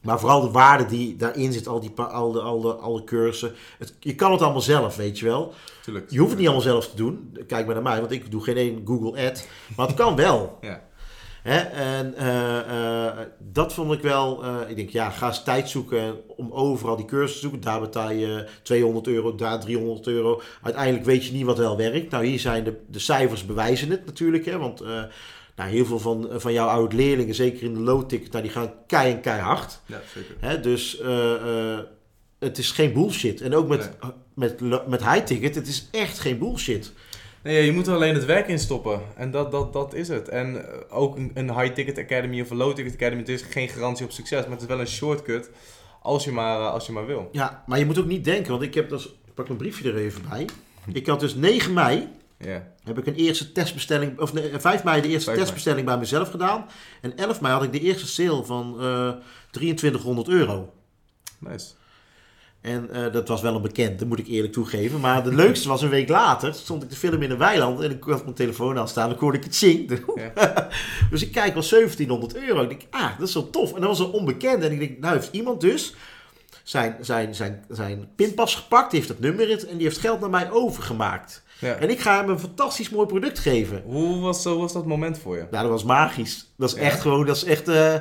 maar vooral de waarde die daarin zit, al die, al de, al de, alle cursussen. Het, je kan het allemaal zelf, weet je wel. Tuurlijk. Je hoeft het niet allemaal zelf te doen. Kijk maar naar mij, want ik doe geen één Google Ad. Maar het kan wel. [laughs] Ja. Hè? En eh, eh, dat vond ik wel. ik denk, ja, ga eens tijd zoeken om overal die cursussen te zoeken. Daar betaal je 200 euro, daar 300 euro. Uiteindelijk weet je niet wat wel werkt. Nou, hier zijn de, de cijfers bewijzen het natuurlijk. Hè? Want nou, heel veel van, van jouw oud leerlingen, zeker in de low-ticket, nou, die gaan kei en keihard. Ja, zeker. Hè? Dus eh, eh, het is geen bullshit. En ook met, met, met high-ticket, het is echt geen bullshit. Nee, je moet er alleen het werk in stoppen. En dat, dat, dat is het. En eh, ook een, een high-ticket academy of een low-ticket academy, het is geen garantie op succes. Maar het is wel een shortcut als je maar, als je maar wil. Ja, maar je moet ook niet denken, want ik heb dus, ik pak mijn briefje er even bij. Ik had dus 9 mei, Ja. heb ik een eerste testbestelling, of nee, 5 mei de eerste 5 mei. testbestelling bij mezelf gedaan. En 11 mei had ik de eerste sale van eh 2300 euro. Nice. En eh, dat was wel een bekend, dat moet ik eerlijk toegeven. Maar de leukste was een week later, stond ik te filmen in een weiland en ik had mijn telefoon aan staan en ik hoorde ik het zingen. Ja. [laughs] dus ik kijk wel 1700 euro. Ik denk, ah, dat is wel tof. En dat was een onbekende. En ik denk, nou heeft iemand dus zijn, zijn, zijn, zijn pinpas gepakt, die heeft dat nummer in en die heeft geld naar mij overgemaakt. Ja. En ik ga hem een fantastisch mooi product geven. Hoe was, zo was dat moment voor je? Nou, dat was magisch. Dat is Ja? echt gewoon, dat is echt... eh,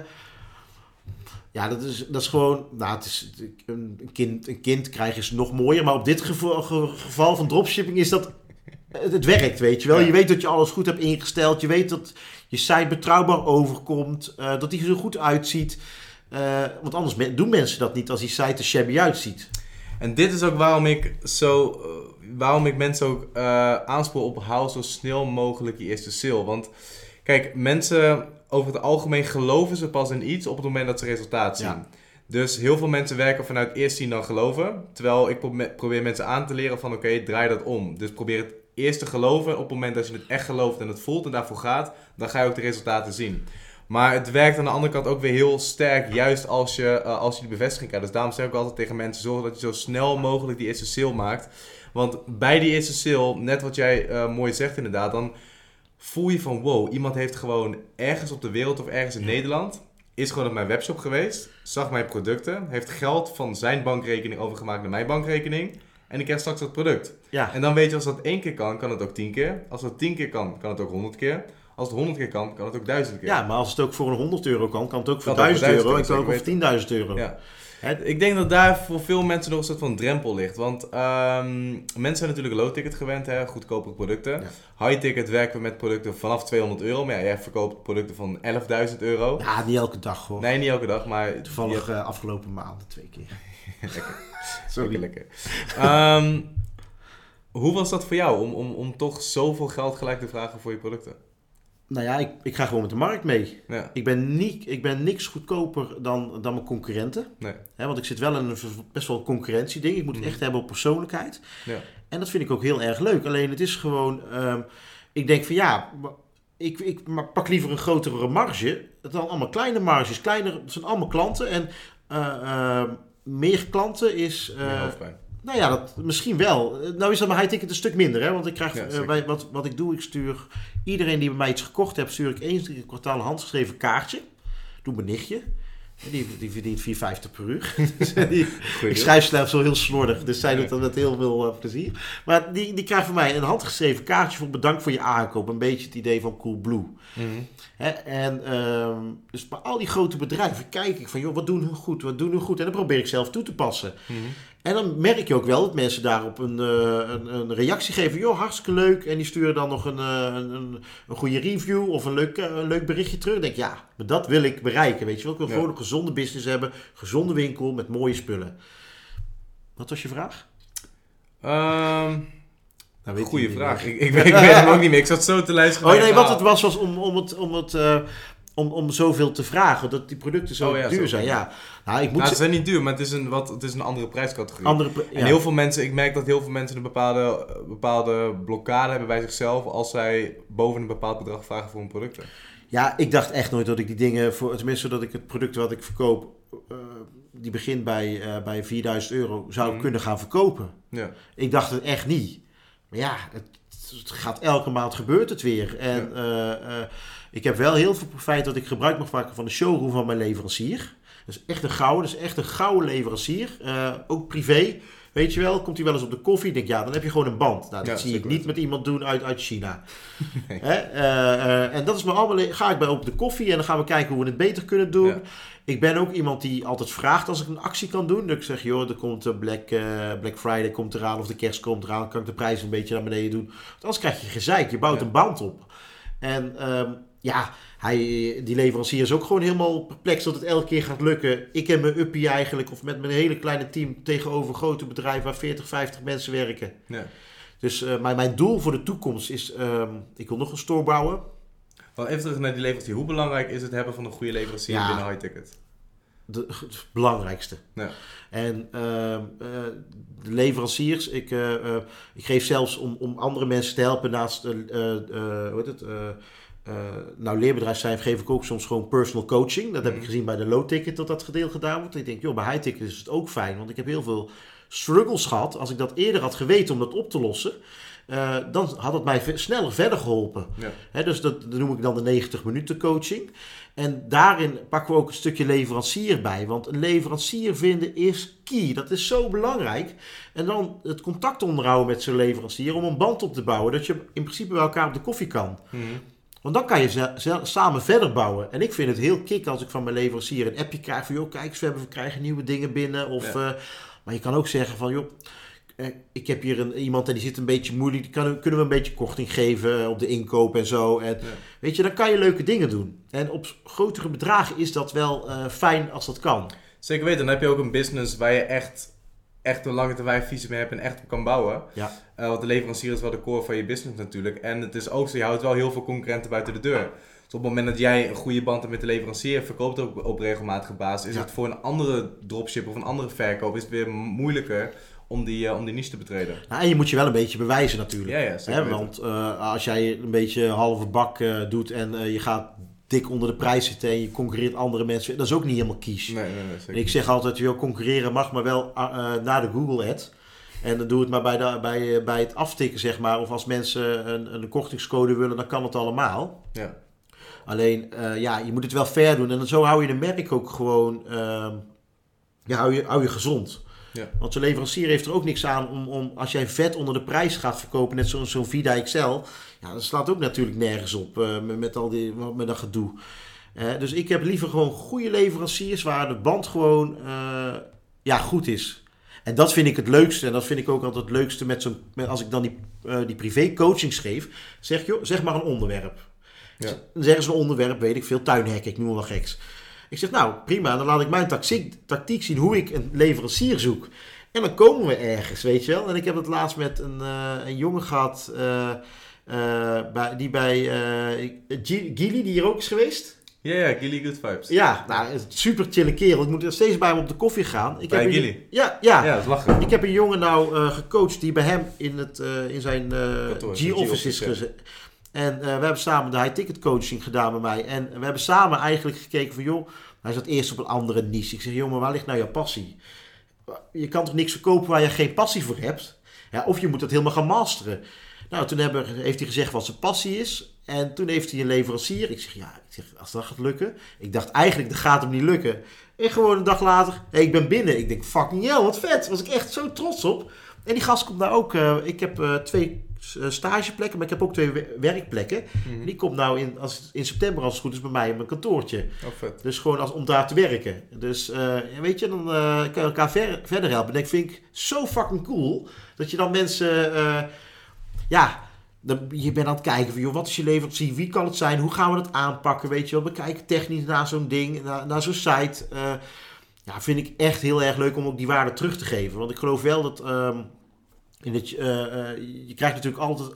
ja, dat is, dat is gewoon... Nou, het is, een, kind, een kind krijgen is nog mooier. Maar op dit geval, ge- geval van dropshipping is dat... Het, het werkt, weet je wel. Ja. Je weet dat je alles goed hebt ingesteld. Je weet dat je site betrouwbaar overkomt. eh, dat die er goed uitziet. Eh, want anders doen mensen dat niet als die site er shabby uitziet. En dit is ook waarom ik zo, eh, waarom ik mensen ook eh aanspoor op hou zo snel mogelijk die eerste sale. Want kijk, mensen over het algemeen geloven ze pas in iets op het moment dat ze resultaat zien. Ja. Dus heel veel mensen werken vanuit eerst zien dan geloven. Terwijl ik probe- probeer mensen aan te leren van oké, draai dat om. Dus probeer het eerst te geloven. Op het moment dat je het echt gelooft en het voelt en daarvoor gaat, dan ga je ook de resultaten zien. Maar het werkt aan de andere kant ook weer heel sterk, juist als je, eh, als je die bevestiging krijgt. Dus daarom zeg ik ook altijd tegen mensen, zorg dat je zo snel mogelijk die eerste sale maakt. Want bij die eerste sale, net wat jij eh, mooi zegt inderdaad, dan voel je van wow, iemand heeft gewoon ergens op de wereld of ergens in Nederland, is gewoon op mijn webshop geweest, zag mijn producten, heeft geld van zijn bankrekening overgemaakt naar mijn bankrekening en ik krijg straks dat product. Ja, En dan weet je, als dat één keer kan, kan het ook tien keer. Als dat tien keer kan, kan het ook honderd keer. Als het honderd keer kan, kan het ook duizend keer. ja, maar als het ook voor een 100 euro kan, kan het ook voor Kan het ook 1000 voor euro. En 1000 kan ook euro, voor 10.000 euro. Ja. Ik denk dat daar voor veel mensen nog een soort van drempel ligt. Want ehm, mensen zijn natuurlijk low-ticket gewend, hè, goedkope producten. High-ticket werken we met producten vanaf 200 euro. Maar ja, jij verkoopt producten van 11.000 euro. Ja, niet elke dag hoor. Nee, niet elke dag, maar... Toevallig eh, afgelopen maanden twee keer. [laughs] [laughs] Sorry. Lekker. Ehm, hoe was dat voor jou om, om, om toch zoveel geld gelijk te vragen voor je producten? Nou ja, ik, ik ga gewoon met de markt mee. Ja, Ik ben, niet, ik ben niks goedkoper dan, dan mijn concurrenten. nee. Hè, want ik zit wel in een best wel concurrentieding. Ik moet het Mhm. echt hebben op persoonlijkheid. Ja. En dat vind ik ook heel erg leuk. Alleen het is gewoon... ehm, ik denk van ja, maar ik, ik maar pak liever een grotere marge. Het zijn allemaal kleine marges. Kleiner, het zijn allemaal klanten. En eh, ehm, meer klanten is... eh, Meer nou ja, dat, misschien wel. Nou is dat mijn high ticket een stuk minder. Hè? Want ik krijg, Ja, eh, bij, wat, wat ik doe, ik stuur iedereen die bij mij iets gekocht heeft, stuur ik eens in kwartaal een handgeschreven kaartje. Doe mijn nichtje. Die, die verdient 4,50 per uur. [laughs] Dus, eh, die, ik schrijf zelf zo heel slordig, dus zij doet dat met heel veel eh, plezier. Maar die, die krijgt van mij een handgeschreven kaartje voor bedankt voor je aankoop. Een beetje het idee van Coolblue. Mhm. Hè, en ehm, dus bij al die grote bedrijven kijk ik van, joh, wat doen hun goed, wat doen hun goed? En dat probeer ik zelf toe te passen. Mhm. En dan merk je ook wel dat mensen daarop een, eh, een, een reactie geven. Joh, hartstikke leuk. En die sturen dan nog een, eh, een, een, goede review of een leuk, eh, een leuk berichtje terug. Denk, ja, maar dat wil ik bereiken. Weet je wel, ik wil Ja. gewoon een gezonde business hebben. Gezonde winkel met mooie spullen. Wat was je vraag? Ehm, Nou, goeie vraag. Ik, ik, weet, ik weet hem ook niet meer. Ik zat zo te luisteren. Oh nee, wat het was, was om, om het... Om het eh, om, om zoveel te vragen. Dat die producten zo Oh ja, duur zo. zijn. Ja. Nou, ik moet Nou, ze zijn niet duur, maar het is een, wat, het is een andere prijscategorie. andere... En ja. heel veel mensen, ik merk dat heel veel mensen een bepaalde, bepaalde blokkade hebben bij zichzelf als zij boven een bepaald bedrag vragen voor hun producten. Ja, ik dacht echt nooit dat ik die dingen, voor, tenminste dat ik het product wat ik verkoop, eh, die begint bij, eh, bij 4000 euro, zou Mhm. kunnen gaan verkopen. Ja. Ik dacht het echt niet. Maar ja, het, het gaat elke maand gebeurt het weer. En eh, ik heb wel heel veel profijt dat ik gebruik mag maken van de showroom van mijn leverancier. Dat is echt een gouden, dat is echt een gouden leverancier. Eh, ook privé. Weet je wel, komt hij wel eens op de koffie? Ik denk, ja, dan heb je gewoon een band. Nou, dat Ja, zie ik niet met iemand doen uit, uit China. [laughs] Hè? Eh, eh, en dat is me allemaal. Ga ik bij op de koffie en dan gaan we kijken hoe we het beter kunnen doen. Ja. Ik ben ook iemand die altijd vraagt als ik een actie kan doen. Dat ik zeg, joh, er komt Black, Black Friday komt eraan of de kerst komt eraan. Kan ik de prijs een beetje naar beneden doen? Want anders krijg je gezeik. Je bouwt Ja. een band op. En ehm, ja, hij, die leverancier is ook gewoon helemaal perplex dat het elke keer gaat lukken. Ik heb mijn uppie eigenlijk, of met mijn hele kleine team, tegenover grote bedrijven waar 40, 50 mensen werken. Ja. Dus eh, mijn, mijn doel voor de toekomst is, ehm, ik wil nog een store bouwen. Maar even terug naar die leverancier. Hoe belangrijk is het hebben van een goede leverancier Ja. binnen high ticket? De, het belangrijkste. Ja. En ehm, eh, de leveranciers, ik, eh, ik geef zelfs om, om andere mensen te helpen naast hoe heet het, eh, nou leerbedrijf zijn, geef ik ook soms gewoon personal coaching. Dat heb Mhm. ik gezien bij de low ticket dat dat gedeeld gedaan wordt. Ik denk, joh, bij high ticket is het ook fijn, want ik heb heel veel struggles gehad. Als ik dat eerder had geweten om dat op te lossen, eh, dan had het mij sneller verder geholpen. Ja. Dus dat, dat noem ik dan de 90 minuten coaching. En daarin pakken we ook een stukje leverancier bij. Want een leverancier vinden is key. Dat is zo belangrijk. En dan het contact onderhouden met zo'n leverancier om een band op te bouwen. Dat je in principe bij elkaar op de koffie kan. Mhm. Want dan kan je samen verder bouwen. En ik vind het heel kick als ik van mijn leverancier een appje krijg van... joh, kijk eens, we, hebben, we krijgen nieuwe dingen binnen. Of, Ja. eh, maar je kan ook zeggen van... joh, eh, ik heb hier een, iemand en die zit een beetje moeilijk. Die kan, kunnen we een beetje korting geven eh, op de inkoop en zo. En Ja. weet je, dan kan je leuke dingen doen. En op grotere bedragen is dat wel fijn als dat kan. Zeker weten, dan heb je ook een business waar je echt, echt een lange termijn visie mee hebt en echt op kan bouwen. Ja. Eh, want de leverancier is wel de core van je business natuurlijk. En het is ook zo, je houdt wel heel veel concurrenten buiten de deur. Dus op het moment dat jij een goede band hebt met de leverancier, verkoopt ook op regelmatige basis, is Ja. het voor een andere dropship of een andere verkoop is het weer moeilijker om die, eh, om die niche te betreden. Nou, en je moet je wel een beetje bewijzen natuurlijk. Ja, ja, zeker Hè, want eh, als jij een beetje halve bak doet en je gaat dik onder de prijs zitten en je concurreert andere mensen, dat is ook niet helemaal kies. Nee, nee, ik zeg altijd, joh, concurreren mag, maar wel naar de Google ad. En dan doe het maar bij, de, bij, eh, bij het aftikken, zeg maar. Of als mensen een, een kortingscode willen, dan kan het allemaal. Ja. Alleen, eh, ja, je moet het wel fair doen. En dan zo hou je de merk ook gewoon, ja, hou je, hou je gezond. Ja. Want zo'n leverancier heeft er ook niks aan om, om als jij vet onder de prijs gaat verkopen, net zo'n zo'n Vida XL. Ja, dat slaat ook natuurlijk nergens op eh, met, met al die, met dat gedoe. Eh, dus ik heb liever gewoon goede leveranciers waar de band gewoon ja, goed is. En dat vind ik het leukste. En dat vind ik ook altijd het leukste met zo'n. Als ik dan die, eh, die privé coachings geef. Zeg, joh, zeg maar een onderwerp. Ja. Dan zeggen ze een onderwerp, weet ik veel, tuinhekken, ik noem wel geks. Ik zeg, nou prima, dan laat ik mijn tactiek, tactiek zien hoe ik een leverancier zoek. En dan komen we ergens, weet je wel. En ik heb het laatst met een, eh, een jongen gehad, eh, bij, die bij Gi- Gili, die hier ook is geweest. Ja, ja, Gilly Good Vibes. Ja, nou, een super chille kerel. Ik moet er steeds bij hem op de koffie gaan. Ik Bij heb een- Gilly? Ja, ja. Ja, dat is lachen. Ik heb een jongen nou eh, gecoacht die bij hem in, het, eh, in zijn eh, G-office is gezet. En we hebben samen de high-ticket coaching gedaan bij mij. En we hebben samen eigenlijk gekeken van, joh, hij zat eerst op een andere niche. Ik zeg, joh, maar waar ligt nou jouw passie? Je kan toch niks verkopen waar je geen passie voor hebt? Ja, of je moet het helemaal gaan masteren. Nou, toen hebben, heeft hij gezegd wat zijn passie is. En toen heeft hij een leverancier. Ik zeg, ja, ik zeg, als dat gaat lukken. Ik dacht eigenlijk, dat gaat hem niet lukken. En gewoon een dag later, hey, ik ben binnen. Ik denk, fucking hell, wat vet. Was ik echt zo trots op. En die gast komt nou ook. eh, ik heb eh, twee eh, stageplekken, maar ik heb ook twee wer- werkplekken. Mhm. Die komt nou in, als, in september, als het goed is, bij mij in mijn kantoortje. Oh, vet. Dus gewoon als, om daar te werken. Dus weet je, dan kan je elkaar ver- verder helpen. En ik vind ik zo fucking cool dat je dan mensen, ja, je bent aan het kijken van, joh, wat is je leverancier? Wie kan het zijn? Hoe gaan we het aanpakken? Weet je wel, we kijken technisch naar zo'n ding, naar, naar zo'n site. Eh, ja, vind ik echt heel erg leuk om ook die waarde terug te geven. Want ik geloof wel dat, ehm, in eh, eh, je krijgt natuurlijk altijd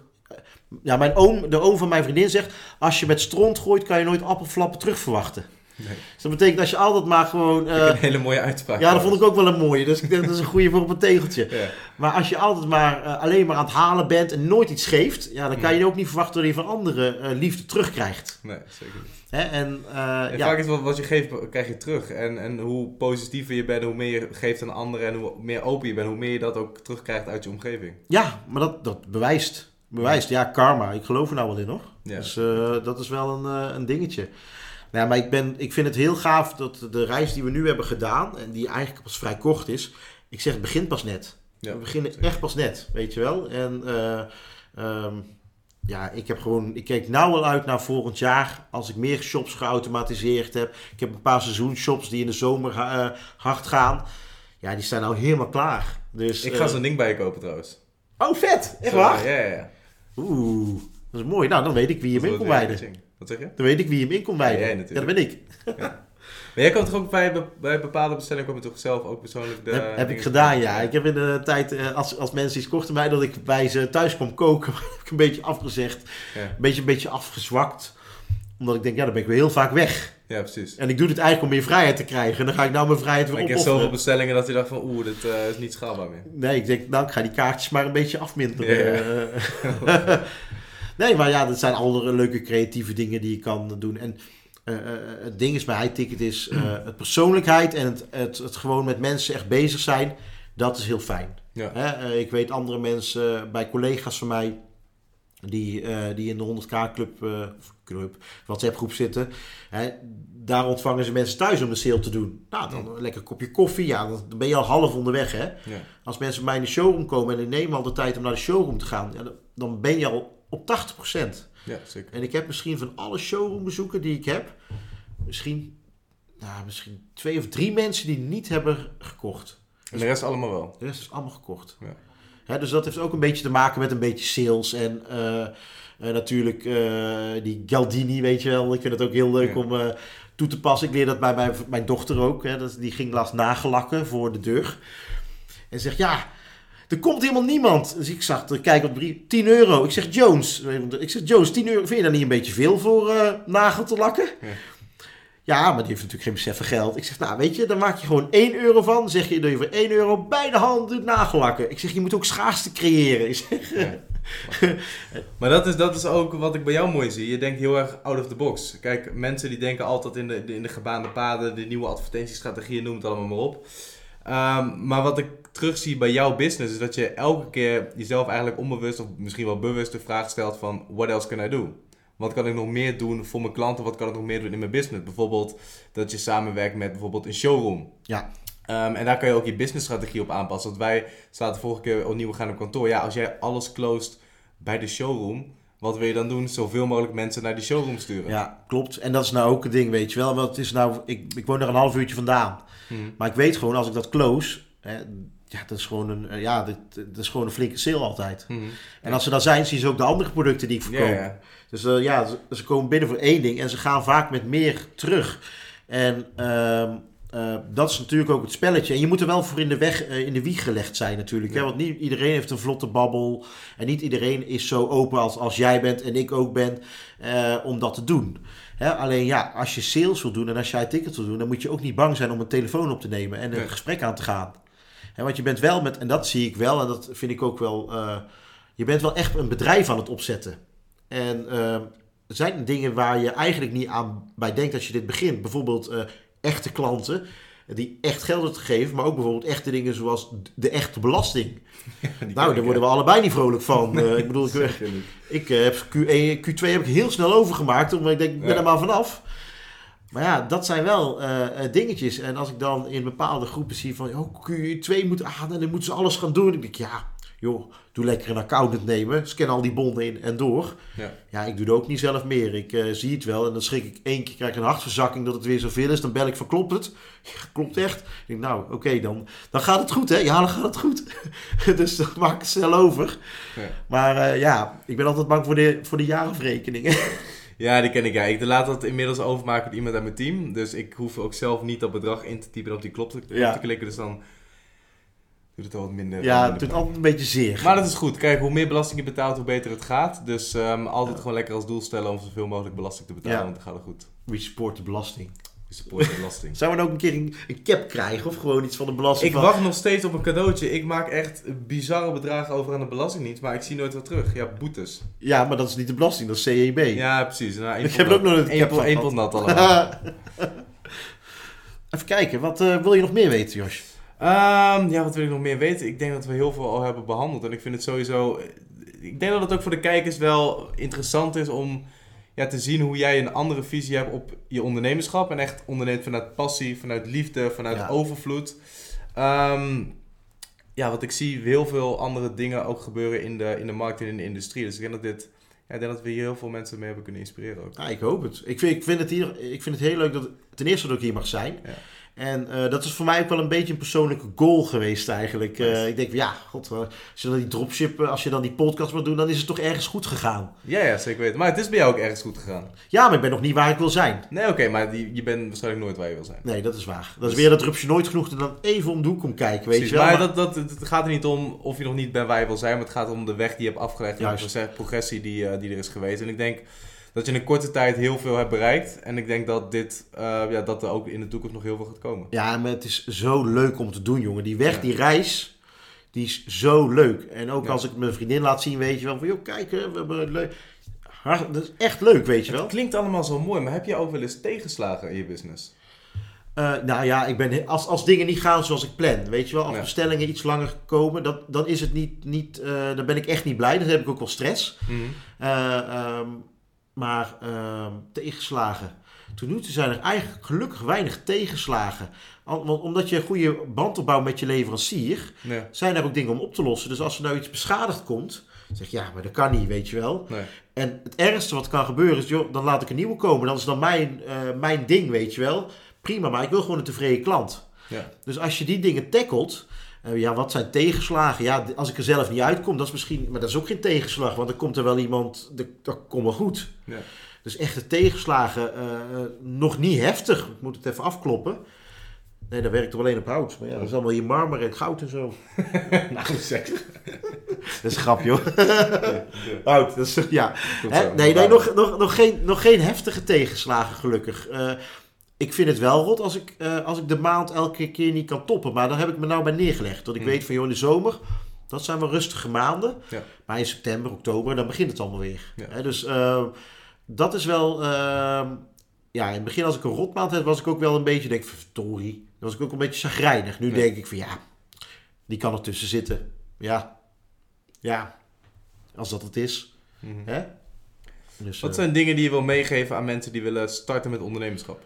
Ja, mijn oom, de oom van mijn vriendin zegt... Als je met stront gooit, kan je nooit appelflappen terug verwachten. Nee. Dus dat betekent als je altijd maar gewoon... eh, een hele mooie uitspraak. ja, dat vond ik ook wel een mooie. Dus ik denk dat is een goede voor op een tegeltje. Ja. Maar als je altijd maar eh, alleen maar aan het halen bent en nooit iets geeft... Ja, dan kan je ook niet verwachten dat je van anderen eh, liefde terugkrijgt. Nee, zeker niet. Hè? En, eh, En ja, vaak is wat, wat je geeft, krijg je terug. En, en hoe positiever je bent, hoe meer je geeft aan anderen en hoe meer open je bent, hoe meer je dat ook terugkrijgt uit je omgeving. ja, maar dat, dat bewijst. Bewijst, ja, karma. Ik geloof er nou wel in, hoor. Ja. Dus eh, dat is wel een, eh, een dingetje. Nou, ja, maar ik, ben, ik vind het heel gaaf dat de reis die we nu hebben gedaan, en die eigenlijk pas vrij kort is, ik zeg het begint pas net. Ja, we beginnen zeker. echt pas net, weet je wel. En eh, ehm, ja, ik heb gewoon, ik keek nou al uit naar volgend jaar, als ik meer shops geautomatiseerd heb. Ik heb een paar seizoenshops die in de zomer eh, hard gaan. Ja, die staan nou helemaal klaar. Dus, Ik ga eh, zo'n ding bij je kopen trouwens. Oh, vet! Echt waar? Ja, ja, ja. Oeh, dat is mooi. Nou, dan weet ik wie je kon ja, wijden. Wat zeg je? Dan weet ik wie hem in kon wijden. Ja, jij Ja, natuurlijk. dat ben ik. Maar jij kan toch ook bij, bij bepaalde bestellingen kom je toch zelf ook persoonlijk de heb heb ik gedaan, ja. Ik heb in de tijd, eh, als, als mensen iets kochten bij dat ik bij ze thuis kwam koken, [laughs] heb ik een beetje afgezegd. Ja. Een beetje, een beetje afgezwakt. Omdat ik denk, ja, dan ben ik weer heel vaak weg. Ja, precies. En ik doe dit eigenlijk om meer vrijheid te krijgen. En dan ga ik nou mijn vrijheid weer ik heb zoveel opofferen. bestellingen dat je dacht van oeh, dit eh, is niet schaalbaar meer. Nee, ik denk, nou, ik ga die kaartjes maar een beetje afminderen. Ja, Eh, [laughs] [laughs] nee, maar ja, dat zijn andere leuke creatieve dingen die je kan doen. En eh, eh, het ding is bij HighTicket is eh, het persoonlijkheid en het, het, het gewoon met mensen echt bezig zijn. Dat is heel fijn. Ja. Hè, ik weet andere mensen, bij collega's van mij, die, die in de 100k club, of club WhatsApp groep zitten. Hè, daar ontvangen ze mensen thuis om de sale te doen. Nou, dan een lekker kopje koffie. Ja, dan ben je al half onderweg, hè. Ja. Als mensen bij mij in de showroom komen en die nemen al de tijd om naar de showroom te gaan, dan ben je al op 80%. ja, zeker. En ik heb misschien van alle showroombezoeken die ik heb, misschien, nou, misschien twee of drie mensen die niet hebben gekocht. En de rest allemaal wel. De rest is allemaal gekocht. Ja. Dus dat heeft ook een beetje te maken met een beetje sales en eh, eh, natuurlijk eh, die Galdini, weet je wel. Ik vind het ook heel leuk Ja. om toe te passen. Ik leer dat bij mijn, mijn dochter ook. Hè, dat, die ging laatst nagelakken voor de deur. En zegt, ja, er komt helemaal niemand. Dus ik zag, er kijk op de brief, 10 euro. Ik zeg, Jones, ik zeg, Jones, 10 euro, vind je dat niet een beetje veel voor eh, nagel te lakken? Ja. Ja, maar die heeft natuurlijk geen besef van geld. Ik zeg, nou weet je, dan maak je gewoon 1 euro van. Dan zeg je dat je voor 1 euro bij de hand doet nagellakken. Ik zeg, je moet ook schaarste creëren. Ik zeg, Ja. [laughs] Maar dat is, dat is ook wat ik bij jou mooi zie. Je denkt heel erg out of the box. Kijk, mensen die denken altijd in de, in de gebaande paden, de nieuwe advertentiestrategieën, noem het allemaal maar op. Ehm, maar wat ik terugzie bij jouw business is dat je elke keer jezelf eigenlijk onbewust of misschien wel bewust de vraag stelt van what else can I do? Wat kan ik nog meer doen voor mijn klanten? Wat kan ik nog meer doen in mijn business? Bijvoorbeeld dat je samenwerkt met bijvoorbeeld een showroom. ja, Ehm, en daar kan je ook je businessstrategie op aanpassen. Want wij zaten vorige keer opnieuw we gaan op kantoor. Ja, als jij alles closed bij de showroom, wat wil je dan doen? Zoveel mogelijk mensen naar die showroom sturen. ja, klopt. En dat is nou ook een ding, weet je wel. Want het is nou, ik, ik woon er een half uurtje vandaan. Hmm. Maar ik weet gewoon, als ik dat close, hè, ja, dat is gewoon een, eh, ja, dat, dat is gewoon een flinke sale altijd. Mhm. En als ze daar zijn, zien ze ook de andere producten die ik verkoop. Dus eh, ja, ze, ze komen binnen voor één ding en ze gaan vaak met meer terug. En ehm, eh, dat is natuurlijk ook het spelletje. En je moet er wel voor in de, weg, in de wieg gelegd zijn natuurlijk. Hè? Want niet iedereen heeft een vlotte babbel. En niet iedereen is zo open als, als jij bent en ik ook ben om dat te doen. Hè? Alleen ja, als je sales wil doen en als jij tickets wil doen... dan moet je ook niet bang zijn om een telefoon op te nemen en een Nee. gesprek aan te gaan. Hè, want je bent wel met, en dat zie ik wel en dat vind ik ook wel... eh, je bent wel echt een bedrijf aan het opzetten. En eh, er zijn dingen waar je eigenlijk niet aan bij denkt als je dit begint. Bijvoorbeeld eh, echte klanten die echt geld te geven, maar ook bijvoorbeeld echte dingen zoals de echte belasting. [laughs] Nou, ik, daar worden we allebei niet vrolijk van. [laughs] Eh, ik bedoel, ik, ik eh, heb Q1, Q2 heb ik heel snel overgemaakt, omdat ik denk, ik ben er maar vanaf. Maar ja, dat zijn wel eh, dingetjes. En als ik dan in bepaalde groepen zie van, oh, Q2 moet aan en dan moeten ze alles gaan doen. Ik denk, ja, joh, doe lekker een accountant nemen, scan al die bonden in en door. Ja. Ja, ik doe het ook niet zelf meer. Ik eh, zie het wel en dan schrik ik één keer, krijg ik een hartverzakking dat het weer zoveel is. Dan bel ik van, klopt het? Ja, klopt echt. Ik denk, nou, oké, dan, dan gaat het goed, hè? Ja, dan gaat het goed. [laughs] dus dan maak ik het snel over. Ja. Maar eh, ja, ik ben altijd bang voor de, voor de jaarafrekeningen. [laughs] Ja, die ken ik. Ja. Ik laat dat inmiddels overmaken met iemand uit mijn team. Dus ik hoef ook zelf niet dat bedrag in te typen en op die klop te, Ja. te klikken. Dus dan Doet het al wat minder. Ja, minder het doet altijd een beetje zeer. Maar dat is goed. Kijk, hoe meer belasting je betaalt, hoe beter het gaat. Dus ehm, altijd gewoon lekker als doel stellen om zoveel mogelijk belasting te betalen, Ja. want dan gaat het goed. We support de belasting. Je support de belasting. [laughs] Zouden we dan ook een keer een, een cap krijgen of gewoon iets van de belasting? Ik van- wacht nog steeds op een cadeautje. Ik maak echt bizarre bedragen over aan de belastingdienst, maar ik zie nooit wat terug. Ja, boetes. Ja, maar dat is niet de belasting, dat is CEB. Ja, precies. Nou, Ik heb er ook nog een Eén cap gehad. pot nat allemaal. [laughs] Even kijken, wat eh, wil je nog meer weten, Jos? Ehm, ja, wat wil ik nog meer weten? Ik denk dat we heel veel al hebben behandeld. En ik vind het sowieso... Ik denk dat het ook voor de kijkers wel interessant is om ja, te zien hoe jij een andere visie hebt op je ondernemerschap. En echt onderneemt vanuit passie, vanuit liefde, vanuit Ja. overvloed. Ehm, ja, wat ik zie heel veel andere dingen ook gebeuren in de, in de markt en in de industrie. Dus ik denk dat dit... Ja, ik denk dat we hier heel veel mensen mee hebben kunnen inspireren ook. Ja, ik hoop het. Ik vind, ik vind het hier, ik vind het heel leuk dat ten eerste dat ik hier mag zijn. Ja. En eh, dat is voor mij ook wel een beetje een persoonlijke goal geweest eigenlijk. Eh, ik denk, ja, god, als je dan die dropship, eh, als je dan die podcast wil doen, dan is het toch ergens goed gegaan. Ja, ja, zeker weten. Maar het is bij jou ook ergens goed gegaan. Ja, maar ik ben nog niet waar ik wil zijn. Nee, oké, maar die, je bent waarschijnlijk nooit waar je wil zijn. Nee, dat is waar. Dat is Dus- weer dat rupsje nooit genoeg en dan even om de hoek komt kijken, weet Precies, je wel. Maar, Maar- dat, dat, het gaat er niet om of je nog niet bent waar je wil zijn, maar het gaat om de weg die je hebt afgelegd en de progressie die, die er is geweest. En ik denk dat je in een korte tijd heel veel hebt bereikt. En ik denk dat, dit, eh, ja, dat er ook in de toekomst nog heel veel gaat komen. Ja, maar het is zo leuk om te doen, jongen. Die weg, Ja. die reis, die is zo leuk. En ook Ja. als ik mijn vriendin laat zien, weet je wel, van joh, kijk, hè, we hebben het leuk. Dat is echt leuk, weet je wel. Het klinkt allemaal zo mooi, maar heb je ook wel eens tegenslagen in je business? Eh, nou ja, ik ben, als, als dingen niet gaan zoals ik plan, weet je wel, als Ja. bestellingen iets langer komen, dat, dan is het niet, niet eh, dan ben ik echt niet blij. Dan heb ik ook wel stress. Eh, ehm, maar ehm, tegenslagen. Tot nu toe zijn er eigenlijk gelukkig weinig tegenslagen. Want omdat je een goede band opbouwt met je leverancier, Nee. zijn er ook dingen om op te lossen. Dus als er nou iets beschadigd komt, zeg je, ja, maar dat kan niet, weet je wel. nee. En het ergste wat kan gebeuren is, joh, dan laat ik een nieuwe komen. Dat is dan mijn, eh, mijn ding, weet je wel. Prima, maar ik wil gewoon een tevreden klant. Ja. Dus als je die dingen tackelt, ja, wat zijn tegenslagen? Ja, als ik er zelf niet uitkom, dat is misschien, maar dat is ook geen tegenslag, want dan komt er wel iemand, dat, komt wel goed. Ja. Dus echte tegenslagen, eh, eh, nog niet heftig. Ik moet het even afkloppen. Nee, dat werkt er alleen op hout. Maar ja, dat is allemaal hier marmer en goud en zo. [laughs] Nou, zeg. [laughs] Dat is een grapje hoor. Hout, dat is, ja. Hè? Nee, nee nog, nog, nog, geen, nog geen heftige tegenslagen, gelukkig. Eh, ik vind het wel rot als ik, eh, als ik de maand elke keer niet kan toppen. Maar daar heb ik me nou bij neergelegd. Dat ik Hmm. weet van, joh, in de zomer, dat zijn wel rustige maanden. Ja. Maar in september, oktober, dan begint het allemaal weer. Ja. Dus eh, dat is wel... eh, ja, in het begin als ik een rotmaand had, was ik ook wel een beetje, denk ik, verdorie. Dan was ik ook een beetje chagrijnig. Nu Ja. denk ik van, ja, die kan ertussen zitten. Ja, ja, als dat het is. Mhm. Hè? Dus, Wat eh, zijn dingen die je wil meegeven aan mensen die willen starten met ondernemerschap?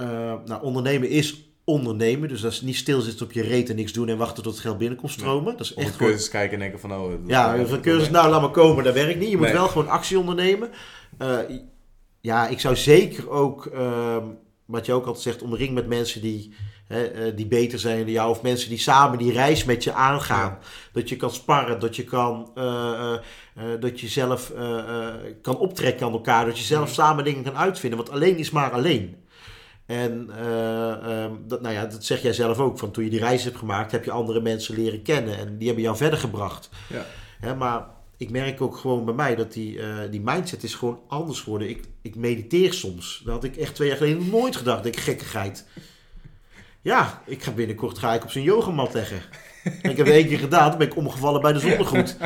Eh, nou, ondernemen is ondernemen. Dus dat is niet stilzitten op je reet en niks doen en wachten tot het geld binnenkomt stromen. Dat is Of echt gewoon... cursus kijken en denken van, oh... Ja, een cursus, nou laat maar komen, dat werkt niet. Je moet Nee. wel gewoon actie ondernemen. Eh, ja, ik zou zeker ook, ehm, wat je ook altijd zegt, omring met mensen die, hè, eh, die beter zijn dan jou. Of mensen die samen die reis met je aangaan. Dat je kan sparren, dat je kan, dat je zelf kan optrekken aan elkaar. Dat je zelf Mhm. samen dingen kan uitvinden. Want alleen is maar alleen. En eh, ehm, dat, nou ja, dat zeg jij zelf ook. Van toen je die reis hebt gemaakt, heb je andere mensen leren kennen. En die hebben jou verder gebracht. Ja. Hè, maar ik merk ook gewoon bij mij dat die, eh, die mindset is gewoon anders geworden. Ik, ik mediteer soms. Dat had ik echt twee jaar geleden nooit gedacht. Ik gekkigheid. Ja, ik ga binnenkort ga ik op zijn yogamat leggen. En ik heb het één keer gedaan, toen ben ik omgevallen bij de zonnegoed.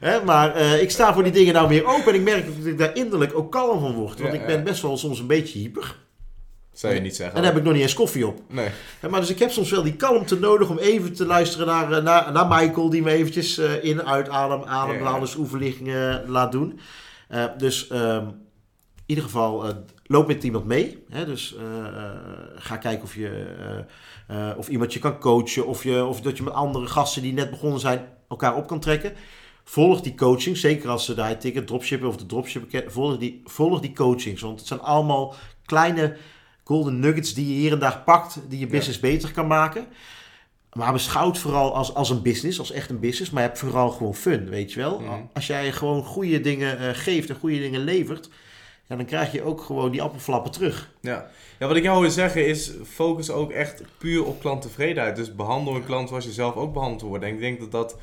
Hè, maar eh, ik sta voor die dingen nou weer open en ik merk dat ik daar innerlijk ook kalm van word. Want Ja, ik ben best wel soms een beetje hyper. Zou je niet zeggen. En dan heb ik nog niet eens koffie op. Nee. Maar dus ik heb soms wel die kalmte nodig om even te luisteren naar, eh, naar, naar Michael, die me eventjes eh, in, uit, adem, ademhalingsoefeningen laat doen. Eh, dus ehm, in ieder geval, eh, loop met iemand mee. Hè, dus eh, eh, ga kijken of, je, eh, eh, of iemand je kan coachen, of, je, of dat je met andere gasten die net begonnen zijn elkaar op kan trekken. Volg die coaching, zeker als ze daar ticket dropshippen of de dropshippen kennen. Volg die, volg die coachings, want het zijn allemaal kleine golden nuggets die je hier en daar pakt, die je business beter kan maken. Maar beschouw het vooral als, als een business, als echt een business, maar heb vooral gewoon fun, weet je wel. Mhm. Als jij gewoon goede dingen eh, geeft en goede dingen levert, ja, dan krijg je ook gewoon die appelflappen terug. Ja. ja, wat ik jou wil zeggen is, focus ook echt puur op klanttevredenheid. Dus behandel een klant zoals je zelf ook behandeld wordt. En ik denk dat dat,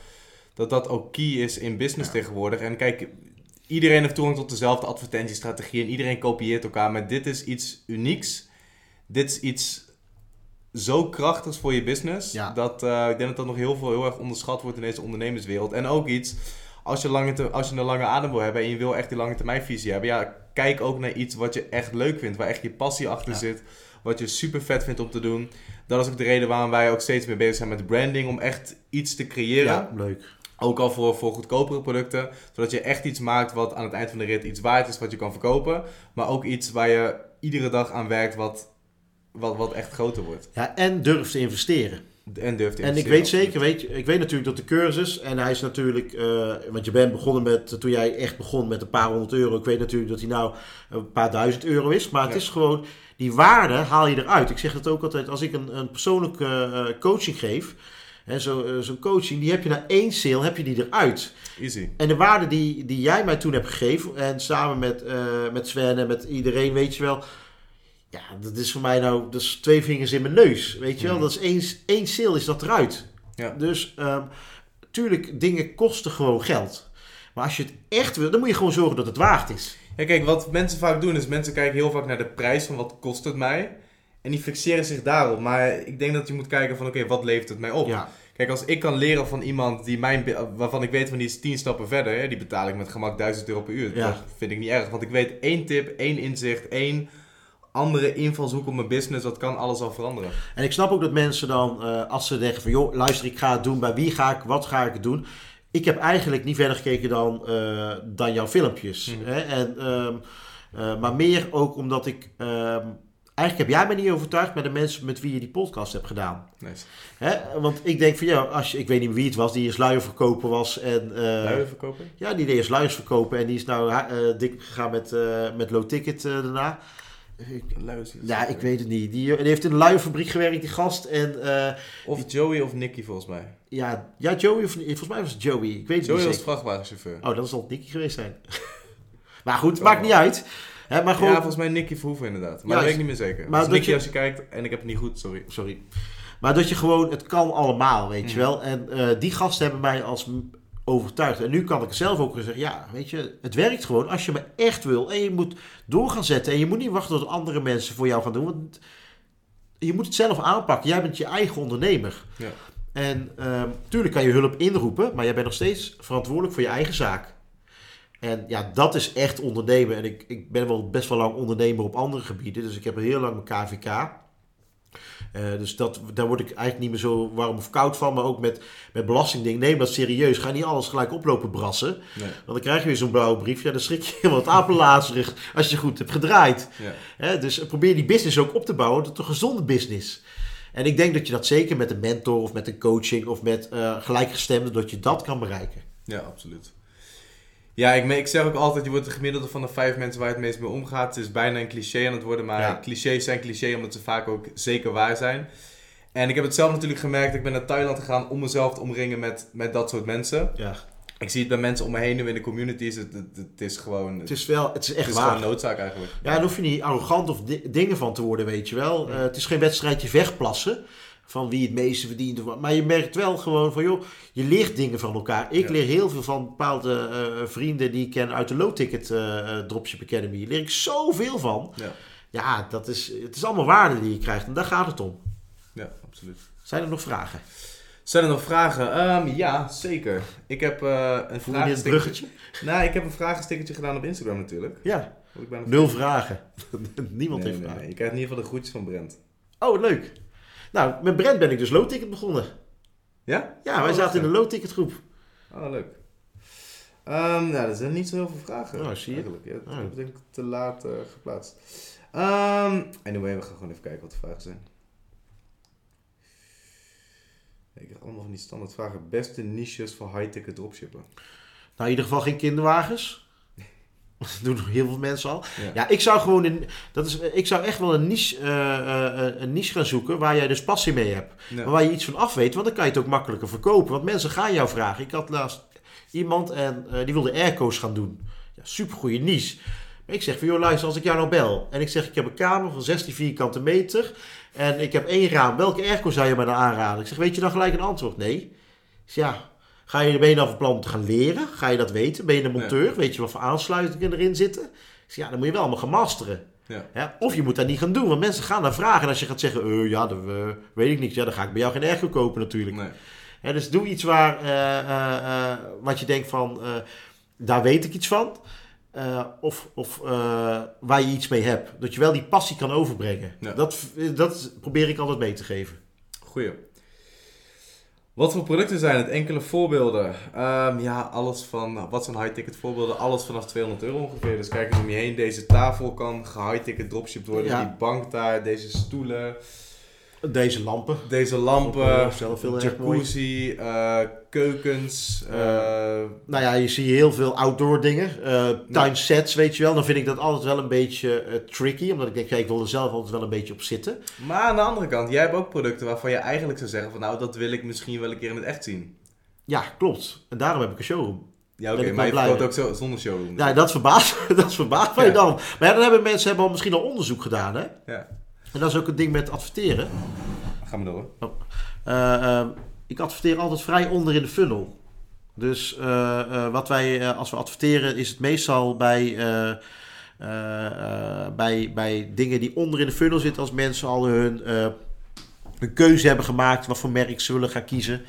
dat, dat ook key is in business tegenwoordig. En kijk, iedereen heeft toegang tot dezelfde advertentiestrategie en iedereen kopieert elkaar. Maar dit is iets unieks. Dit is iets zo krachtigs voor je business. Ja. Dat eh, ik denk dat dat nog heel veel heel erg onderschat wordt in deze ondernemerswereld. En ook iets, als je, lange te- als je een lange adem wil hebben en je wil echt die lange termijn visie hebben, ja, kijk ook naar iets wat je echt leuk vindt, waar echt je passie achter Ja. zit, wat je super vet vindt om te doen. Dat is ook de reden waarom wij ook steeds meer bezig zijn met branding, om echt iets te creëren. Ja, leuk. Ook al voor, voor goedkopere producten. Zodat je echt iets maakt wat aan het eind van de rit iets waard is wat je kan verkopen. Maar ook iets waar je iedere dag aan werkt wat, wat, wat echt groter wordt. Ja, en durf te investeren. En durft te En ik investeren, weet zeker, weet je, ik weet natuurlijk dat de cursus, en hij is natuurlijk, eh, want je bent begonnen met, toen jij echt begon met een paar honderd euro, ik weet natuurlijk dat hij nou een paar duizend euro is, maar het Ja. is gewoon, die waarde haal je eruit. Ik zeg het ook altijd, als ik een, een persoonlijke eh, coaching geef, zo, eh, zo'n coaching, die heb je na één sale, heb je die eruit. Easy. En de waarde die, die jij mij toen hebt gegeven, en samen met, eh, met Sven en met iedereen, weet je wel. Ja, dat is voor mij nou, dat is twee vingers in mijn neus. Weet je wel, Mhm. dat is één, één sale is dat eruit. Ja. Dus, ehm tuurlijk, dingen kosten gewoon geld. Maar als je het echt wil, dan moet je gewoon zorgen dat het waard is. Ja, kijk, wat mensen vaak doen is mensen kijken heel vaak naar de prijs van wat kost het mij. En die fixeren zich daarop. Maar ik denk dat je moet kijken van oké, wat levert het mij op? Ja, Kijk, als ik kan leren van iemand die mijn, waarvan ik weet van die is 10 stappen verder, hè, die betaal ik met gemak 1000 euro per uur. Ja. Dat vind ik niet erg, want ik weet één tip, één inzicht, één andere invalshoek op mijn business, dat kan alles al veranderen. En ik snap ook dat mensen dan, eh, als ze denken van... joh, luister, ik ga het doen. Bij wie ga ik, wat ga ik doen? Ik heb eigenlijk niet verder gekeken dan, eh, dan jouw filmpjes. Mhm. Hè? En, ehm, eh, maar meer ook omdat ik... ehm, eigenlijk heb jij me niet overtuigd met de mensen met wie je die podcast hebt gedaan. Nice. Hè? Want ik denk van ja, als je, ik weet niet meer wie het was, die eerst luierverkoper was. En, ja, die deed eerst luiers verkopen en die is nou dik gegaan met, met low ticket daarna. Ik- ja, ik weet het niet. Die, die heeft in een luierfabriek gewerkt, die gast. En eh, Of Joey of Nicky volgens mij. ja, ja, Joey, of, volgens mij was het Joey. Ik weet het Joey niet was vrachtwagenchauffeur. Oh, dat zal Nicky geweest zijn. [laughs] maar goed, Oh. maakt niet uit. Hè, maar gewoon, Ja, volgens mij Nicky Verhoeven inderdaad. Maar Juist. dat weet ik niet meer zeker. Maar dat Nicky je- als je kijkt, en ik heb het niet goed, sorry. sorry. Maar dat je gewoon, het kan allemaal, weet je Mhm. wel. En eh, die gasten hebben mij als overtuigd. En nu kan ik zelf ook weer zeggen, ja, weet je, het werkt gewoon als je me echt wil. En je moet door gaan zetten. En je moet niet wachten tot andere mensen voor jou gaan doen. Want je moet het zelf aanpakken. Jij bent je eigen ondernemer. Ja. En ehm tuurlijk kan je hulp inroepen, maar jij bent nog steeds verantwoordelijk voor je eigen zaak. En ja, dat is echt ondernemen. En ik, ik ben wel best wel lang ondernemer op andere gebieden. Dus ik heb heel lang mijn KVK. Eh, dus dat, daar word ik eigenlijk niet meer zo warm of koud van. Maar ook met, met belastingdingen. Neem dat serieus. Ga niet alles gelijk oplopen brassen. Nee. Want dan krijg je weer zo'n blauwe brief. Ja, dan schrik je helemaal het apenlazerig als je goed hebt gedraaid. Ja. Hè, dus probeer die business ook op te bouwen tot een gezonde business. En ik denk dat je dat zeker met een mentor of met een coaching of met eh gelijkgestemden, dat je dat kan bereiken. Ja, absoluut. Ja, ik, ik zeg ook altijd, je wordt de gemiddelde van de vijf mensen waar je het meest mee omgaat. Het is bijna een cliché aan het worden, maar Ja. clichés zijn cliché omdat ze vaak ook zeker waar zijn. En ik heb het zelf natuurlijk gemerkt, ik ben naar Thailand gegaan om mezelf te omringen met, met dat soort mensen. Ja, Ik zie het bij mensen om me heen nu in de communities, het, het, het is gewoon, het is wel, het is echt het is waar. gewoon noodzaak eigenlijk. Ja, daar hoef je niet arrogant of di- dingen van te worden, weet je wel. Eh, het is geen wedstrijdje wegplassen van wie het meeste verdient. of wat. Maar je merkt wel gewoon van, joh, je leert dingen van elkaar. Ik Ja. leer heel veel van bepaalde eh, vrienden die ik ken uit de Low Ticket eh, eh, Dropship Academy. Daar leer ik zoveel van. Ja, Ja, dat is, het is allemaal waarde die je krijgt en daar gaat het om. ja absoluut. Zijn er nog vragen? Zijn er nog vragen? Ehm, ja, zeker. Ik heb een vragenstickertje. bruggetje? Nou, ik heb een vragenstickertje gedaan op Instagram natuurlijk. Ja, ik bijna nul vragen. [laughs] Niemand Nee, heeft nee, vragen. nee. Je krijgt in ieder geval de groetjes van Brent. Oh, leuk. Nou, met Brent ben ik dus Low Ticket begonnen. Ja? Ja, wij Oh, zaten in de lachen. Low Ticket groep. Oh, leuk. Ehm, nou, er zijn niet zo heel veel vragen. Oh, zie je? Eigenlijk. Ja, dat Oh. denk ik te laat eh, geplaatst. Ehm anyway, we gaan gewoon even kijken wat de vragen zijn. Ik krijg allemaal van die standaard vragen. Beste niches voor high-ticket dropshippen. Nou, in ieder geval geen kinderwagens. [laughs] Dat doen heel veel mensen al. Ja. Ja, ik zou gewoon een, dat is, ik zou echt wel een niche, eh, eh, een niche gaan zoeken waar jij dus passie mee hebt. Ja. Maar waar je iets van af weet, want dan kan je het ook makkelijker verkopen. Want mensen gaan jou vragen. Ik had laatst iemand en eh, die wilde airco's gaan doen. Ja, supergoeie niche. Ik zeg van, joh luister, als ik jou nou bel en ik zeg ik heb een kamer van 16 vierkante meter en ik heb één raam, welke airco zou je me dan aanraden? Ik zeg, weet je dan gelijk een antwoord? Nee. Ik zeg, ja, ga je, ben je dan van plan om te gaan leren? Ga je dat weten? Ben je een monteur? Weet je wat voor aansluitingen erin zitten? Ik zeg, ja, dan moet je wel allemaal gaan masteren. Ja. Ja, of je moet dat niet gaan doen, want mensen gaan naar vragen. En als je gaat zeggen, eh, ja, dat eh, weet ik niet, ja, dan ga ik bij jou geen airco kopen natuurlijk. Nee. Dus doe iets waar, eh, wat je denkt van, daar weet ik iets van. Of of waar je iets mee hebt. Dat je wel die passie kan overbrengen. Ja. Dat, dat probeer ik altijd mee te geven. Goeie. Wat voor producten zijn het? Enkele voorbeelden. Ehm, ja, alles van, wat zijn high-ticket voorbeelden? Alles vanaf 200 euro ongeveer. Dus kijk eens om je heen. Deze tafel kan ge-high-ticket dropshipped worden. Ja. Die bank daar, deze stoelen, Deze lampen. deze lampen, eh, jacuzzi, eh, keukens. Eh, Nou ja, je ziet heel veel outdoor dingen. eh tuinsets, weet je wel. Dan vind ik dat altijd wel een beetje tricky. Omdat ik denk, ja, ik wil er zelf altijd wel een beetje op zitten. maar aan de andere kant, jij hebt ook producten waarvan je eigenlijk zou zeggen van nou, dat wil ik misschien wel een keer in het echt zien. Ja, klopt. En daarom heb ik een showroom. Ja, oké, ik maar je verkoopt ook zo, zonder showroom. Ja, dat verbaast, [laughs] dat verbaast mij Ja. dan. Maar ja, dan hebben mensen hebben al misschien al onderzoek gedaan, hè? Ja. En dat is ook het ding met adverteren. Ga maar door. Eh, eh, ik adverteer altijd vrij onder in de funnel. Dus eh, wat wij, als we adverteren, is het meestal bij, bij, bij dingen die onder in de funnel zitten. Als mensen al hun, hun keuze hebben gemaakt, wat voor merk ze willen gaan kiezen.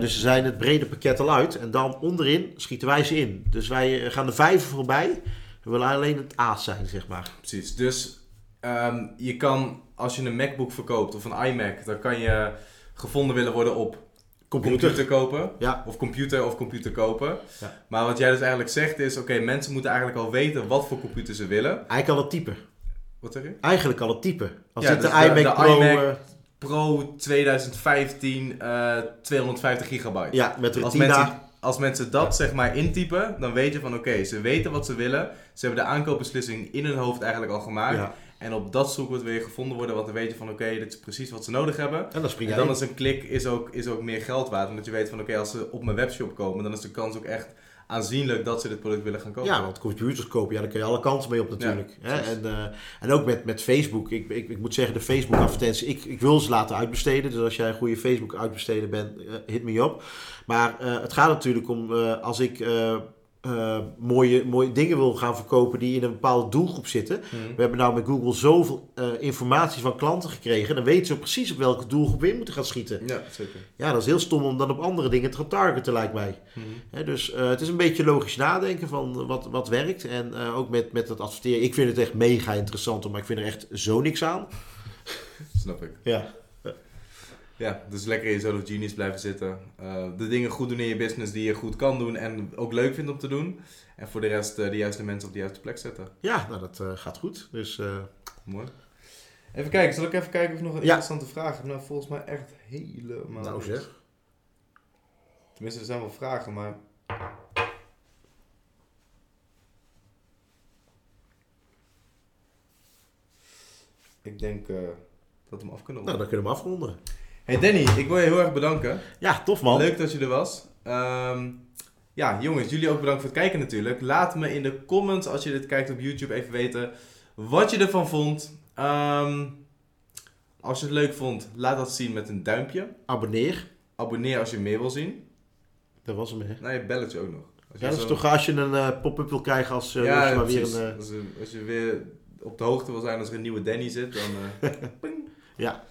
Dus ze zijn het brede pakket al uit. En dan onderin schieten wij ze in. Dus wij gaan de vijven voorbij. We willen alleen het aas zijn, zeg maar. Precies. Dus ehm, je kan, als je een MacBook verkoopt of een iMac, dan kan je gevonden willen worden op computer, kopen. Ja, Of computer of computer kopen. Ja. Maar wat jij dus eigenlijk zegt is, oké, mensen moeten eigenlijk al weten wat voor computer ze willen. eigenlijk al het type. Wat zeg je? Eigenlijk al het type. Als Ja, dit dus de, iMac de Pro... iMac eh, Pro 2015, eh 250 gigabyte. ja, met Als mensen, als mensen dat zeg maar intypen, dan weet je van oké, ze weten wat ze willen. Ze hebben de aankoopbeslissing in hun hoofd eigenlijk al gemaakt. En op dat zoekwoord wil je gevonden worden, want dan weet je van oké, dit is precies wat ze nodig hebben. En dan spring En jij dan is een klik is ook, is ook meer geld waard. Omdat je weet van oké, als ze op mijn webshop komen, dan is de kans ook echt aanzienlijk dat ze dit product willen gaan kopen. Ja, want computers kopen, ja, daar kun je alle kanten mee op natuurlijk. Ja, hè? En, eh, en ook met, met Facebook. Ik, ik, ik moet zeggen, de Facebook advertentie, ik, ik wil ze laten uitbesteden. Dus als jij een goede Facebook uitbesteden bent, eh, hit me op. Maar eh, het gaat natuurlijk om, als ik eh, mooie, mooie dingen wil gaan verkopen die in een bepaalde doelgroep zitten. Mhm. We hebben nou met Google zoveel eh, informatie van klanten gekregen. Dan weten ze precies op welke doelgroep we in moeten gaan schieten. Ja, zeker. Ja, dat is heel stom om dan op andere dingen te gaan targeten, lijkt mij. Mhm. Hè, dus eh, het is een beetje logisch nadenken van wat, wat werkt. En ook met, met het adverteren. Ik vind het echt mega interessant, maar ik vind er echt zo niks aan. [laughs] Snap ik. Ja, Ja, dus lekker in zone of genius blijven zitten. Eh, de dingen goed doen in je business die je goed kan doen en ook leuk vindt om te doen. En voor de rest eh, de juiste mensen op de juiste plek zetten. ja nou, dat eh, gaat goed. Dus Mooi. Even kijken, zal ik even kijken of ik nog een Ja. interessante vraag heb? Nou, volgens mij echt helemaal nou zeg. Tenminste, er zijn wel vragen, maar... Ik denk dat we hem af kunnen Nou, ronden. dan kunnen we hem afronden. Hey Danny, ik wil je heel erg bedanken. Ja, tof man. Leuk dat je er was. Ehm, ja, jongens, jullie ook bedankt voor het kijken natuurlijk. Laat me in de comments, als je dit kijkt op YouTube, even weten wat je ervan vond. Ehm, als je het leuk vond, laat dat zien met een duimpje. Abonneer. Abonneer als je meer wil zien. Dat was hem, hè. Nou, je belletje ook nog. Als Ja, dat is toch als je een eh, pop-up wil krijgen als uh, ja, maar weer een... eh, als, je, als je weer op de hoogte wil zijn als er een nieuwe Danny zit, dan, [laughs] ja.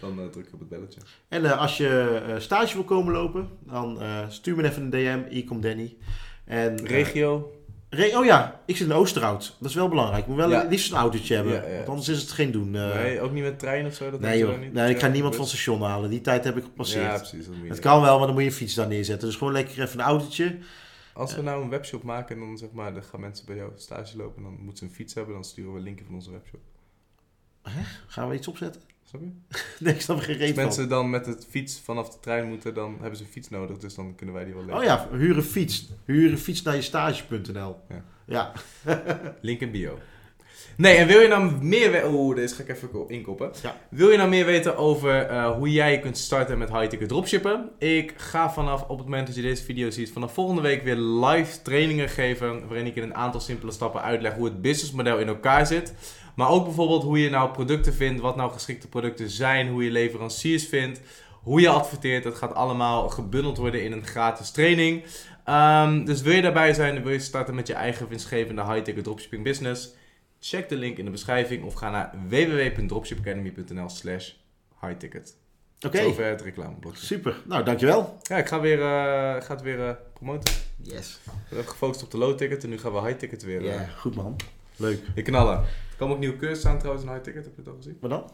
Dan eh, druk je op het belletje. En eh, als je eh, stage wil komen lopen, dan eh, stuur me even een DM. Hier komt Danny. En, Regio? Re- oh ja, ik zit in Oosterhout. Dat is wel belangrijk. Ik moet wel Ja. liefst een autootje hebben. Ja, ja. Want anders is het geen doen. eh. nee, ook niet met trein of zo? Dat nee joh. niet? Nee, ik ga niemand van station halen. Die tijd heb ik gepasseerd. Ja, precies. Dat het kan wel, maar dan moet je je fiets daar neerzetten. Dus gewoon lekker even een autootje. Als we nou een webshop maken en dan zeg maar, dan gaan mensen bij jou stage lopen en dan moeten ze een fiets hebben, dan sturen we een linkje van onze webshop. Gaan we iets opzetten? Snap je? [laughs] Nee, ik snap geen Als reet van. mensen dan met het fiets vanaf de trein moeten, dan hebben ze een fiets nodig, dus dan kunnen wij die wel leveren. Oh ja, huur een fiets. Huur een fiets naar je stage.nl. Ja. Ja. [laughs] Link in bio. Nee, en wil je nou meer weten... Oeh, deze ga ik even ko- inkoppen. Ja. Wil je nou meer weten over eh, hoe jij kunt starten met high-ticket dropshippen? Ik ga vanaf, op het moment dat je deze video ziet, vanaf volgende week weer live trainingen geven. Waarin ik in een aantal simpele stappen uitleg hoe het businessmodel in elkaar zit. Maar ook bijvoorbeeld hoe je nou producten vindt, wat nou geschikte producten zijn, hoe je leveranciers vindt, hoe je adverteert. Dat gaat allemaal gebundeld worden in een gratis training. Ehm, dus wil je daarbij zijn en wil je starten met je eigen winstgevende high-ticket dropshipping business? Check de link in de beschrijving of ga naar www.dropshipacademy.nl slash highticket. Oké, Zover het reclameblokje. super. Nou, dankjewel. Ja, ik ga, weer, eh, ga het weer eh, promoten. Yes. We hebben gefocust op de low ticket en nu gaan we high ticket weer, Ja, eh, goed man. Leuk. weer knallen. Er komen ook nieuwe cursussen aan trouwens in high ticket, heb je al gezien? Wat dan?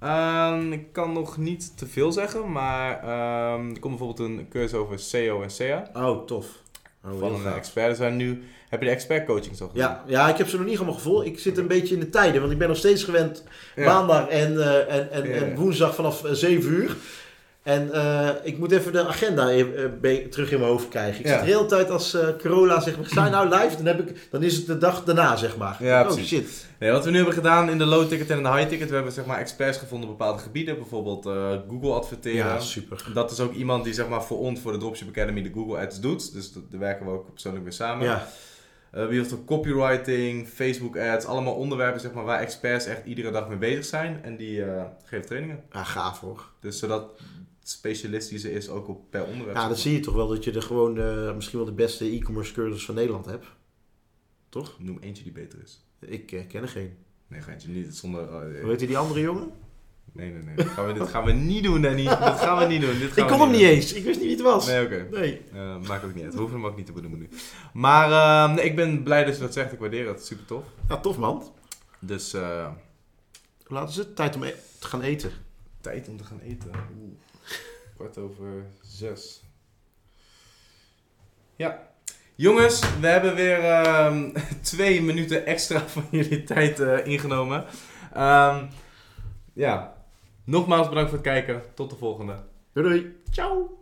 Ehm, ik kan nog niet te veel zeggen, maar ehm, er komt bijvoorbeeld een cursus over SEO en SEA Oh, tof. Oh, van een expert. Er zijn nu, heb je de expert coachings al gezien? Ja, ja, ik heb ze nog niet allemaal gevolgd. Ik zit een beetje in de tijden, want ik ben nog steeds gewend Ja. maandag en, eh, en, en, Ja. en woensdag vanaf eh, 7 uur. En eh, ik moet even de agenda eh, terug in mijn hoofd krijgen. Ik Ja. zit de hele tijd als eh Corolla zegt, we zijn nou live, dan, heb ik, dan is het de dag daarna, zeg maar. Ja, oh precies. shit. Nee, wat we nu hebben gedaan in de low ticket en in de high ticket, we hebben zeg maar experts gevonden op bepaalde gebieden. Bijvoorbeeld Google adverteren. Ja, super. Dat is ook iemand die zeg maar voor ons, voor de Dropship Academy, de Google Ads doet. Dus dat- daar werken we ook persoonlijk mee samen. Ja, Eh, wie heeft copywriting, Facebook ads, allemaal onderwerpen zeg maar, waar experts echt iedere dag mee bezig zijn. En die geven trainingen. ja, gaaf hoor. Dus zodat specialistische is ook op per onderwerp. Ja, zeg dan zie je toch wel dat je er gewoon eh, misschien wel de beste e-commerce cursus van Nederland hebt. Toch? Noem eentje die beter is. Ik eh, ken er geen. Nee, geintje niet zonder... nee. Hoe heet die andere jongen? nee, nee, nee. Dat gaan we, dit gaan we niet doen, Danny. Dit gaan we niet doen. Dit gaan Ik kon hem niet doen. eens. Ik wist niet wie het was. Nee, oké. Nee. Eh, maakt ook niet uit. We hoeven hem ook niet te benoemen nu. Maar eh, nee, ik ben blij dat je dat zegt. Ik waardeer het. Super tof. Ja, tof man. Dus eh, Hoe laat is het? Tijd om e- te gaan eten. tijd om te gaan eten. Oeh. Kwart over zes. Ja. Jongens, we hebben weer ehm, [laughs] twee minuten extra van jullie tijd eh, ingenomen. Ehm, ja. Nogmaals bedankt voor het kijken. Tot de volgende. Doei doei. Ciao.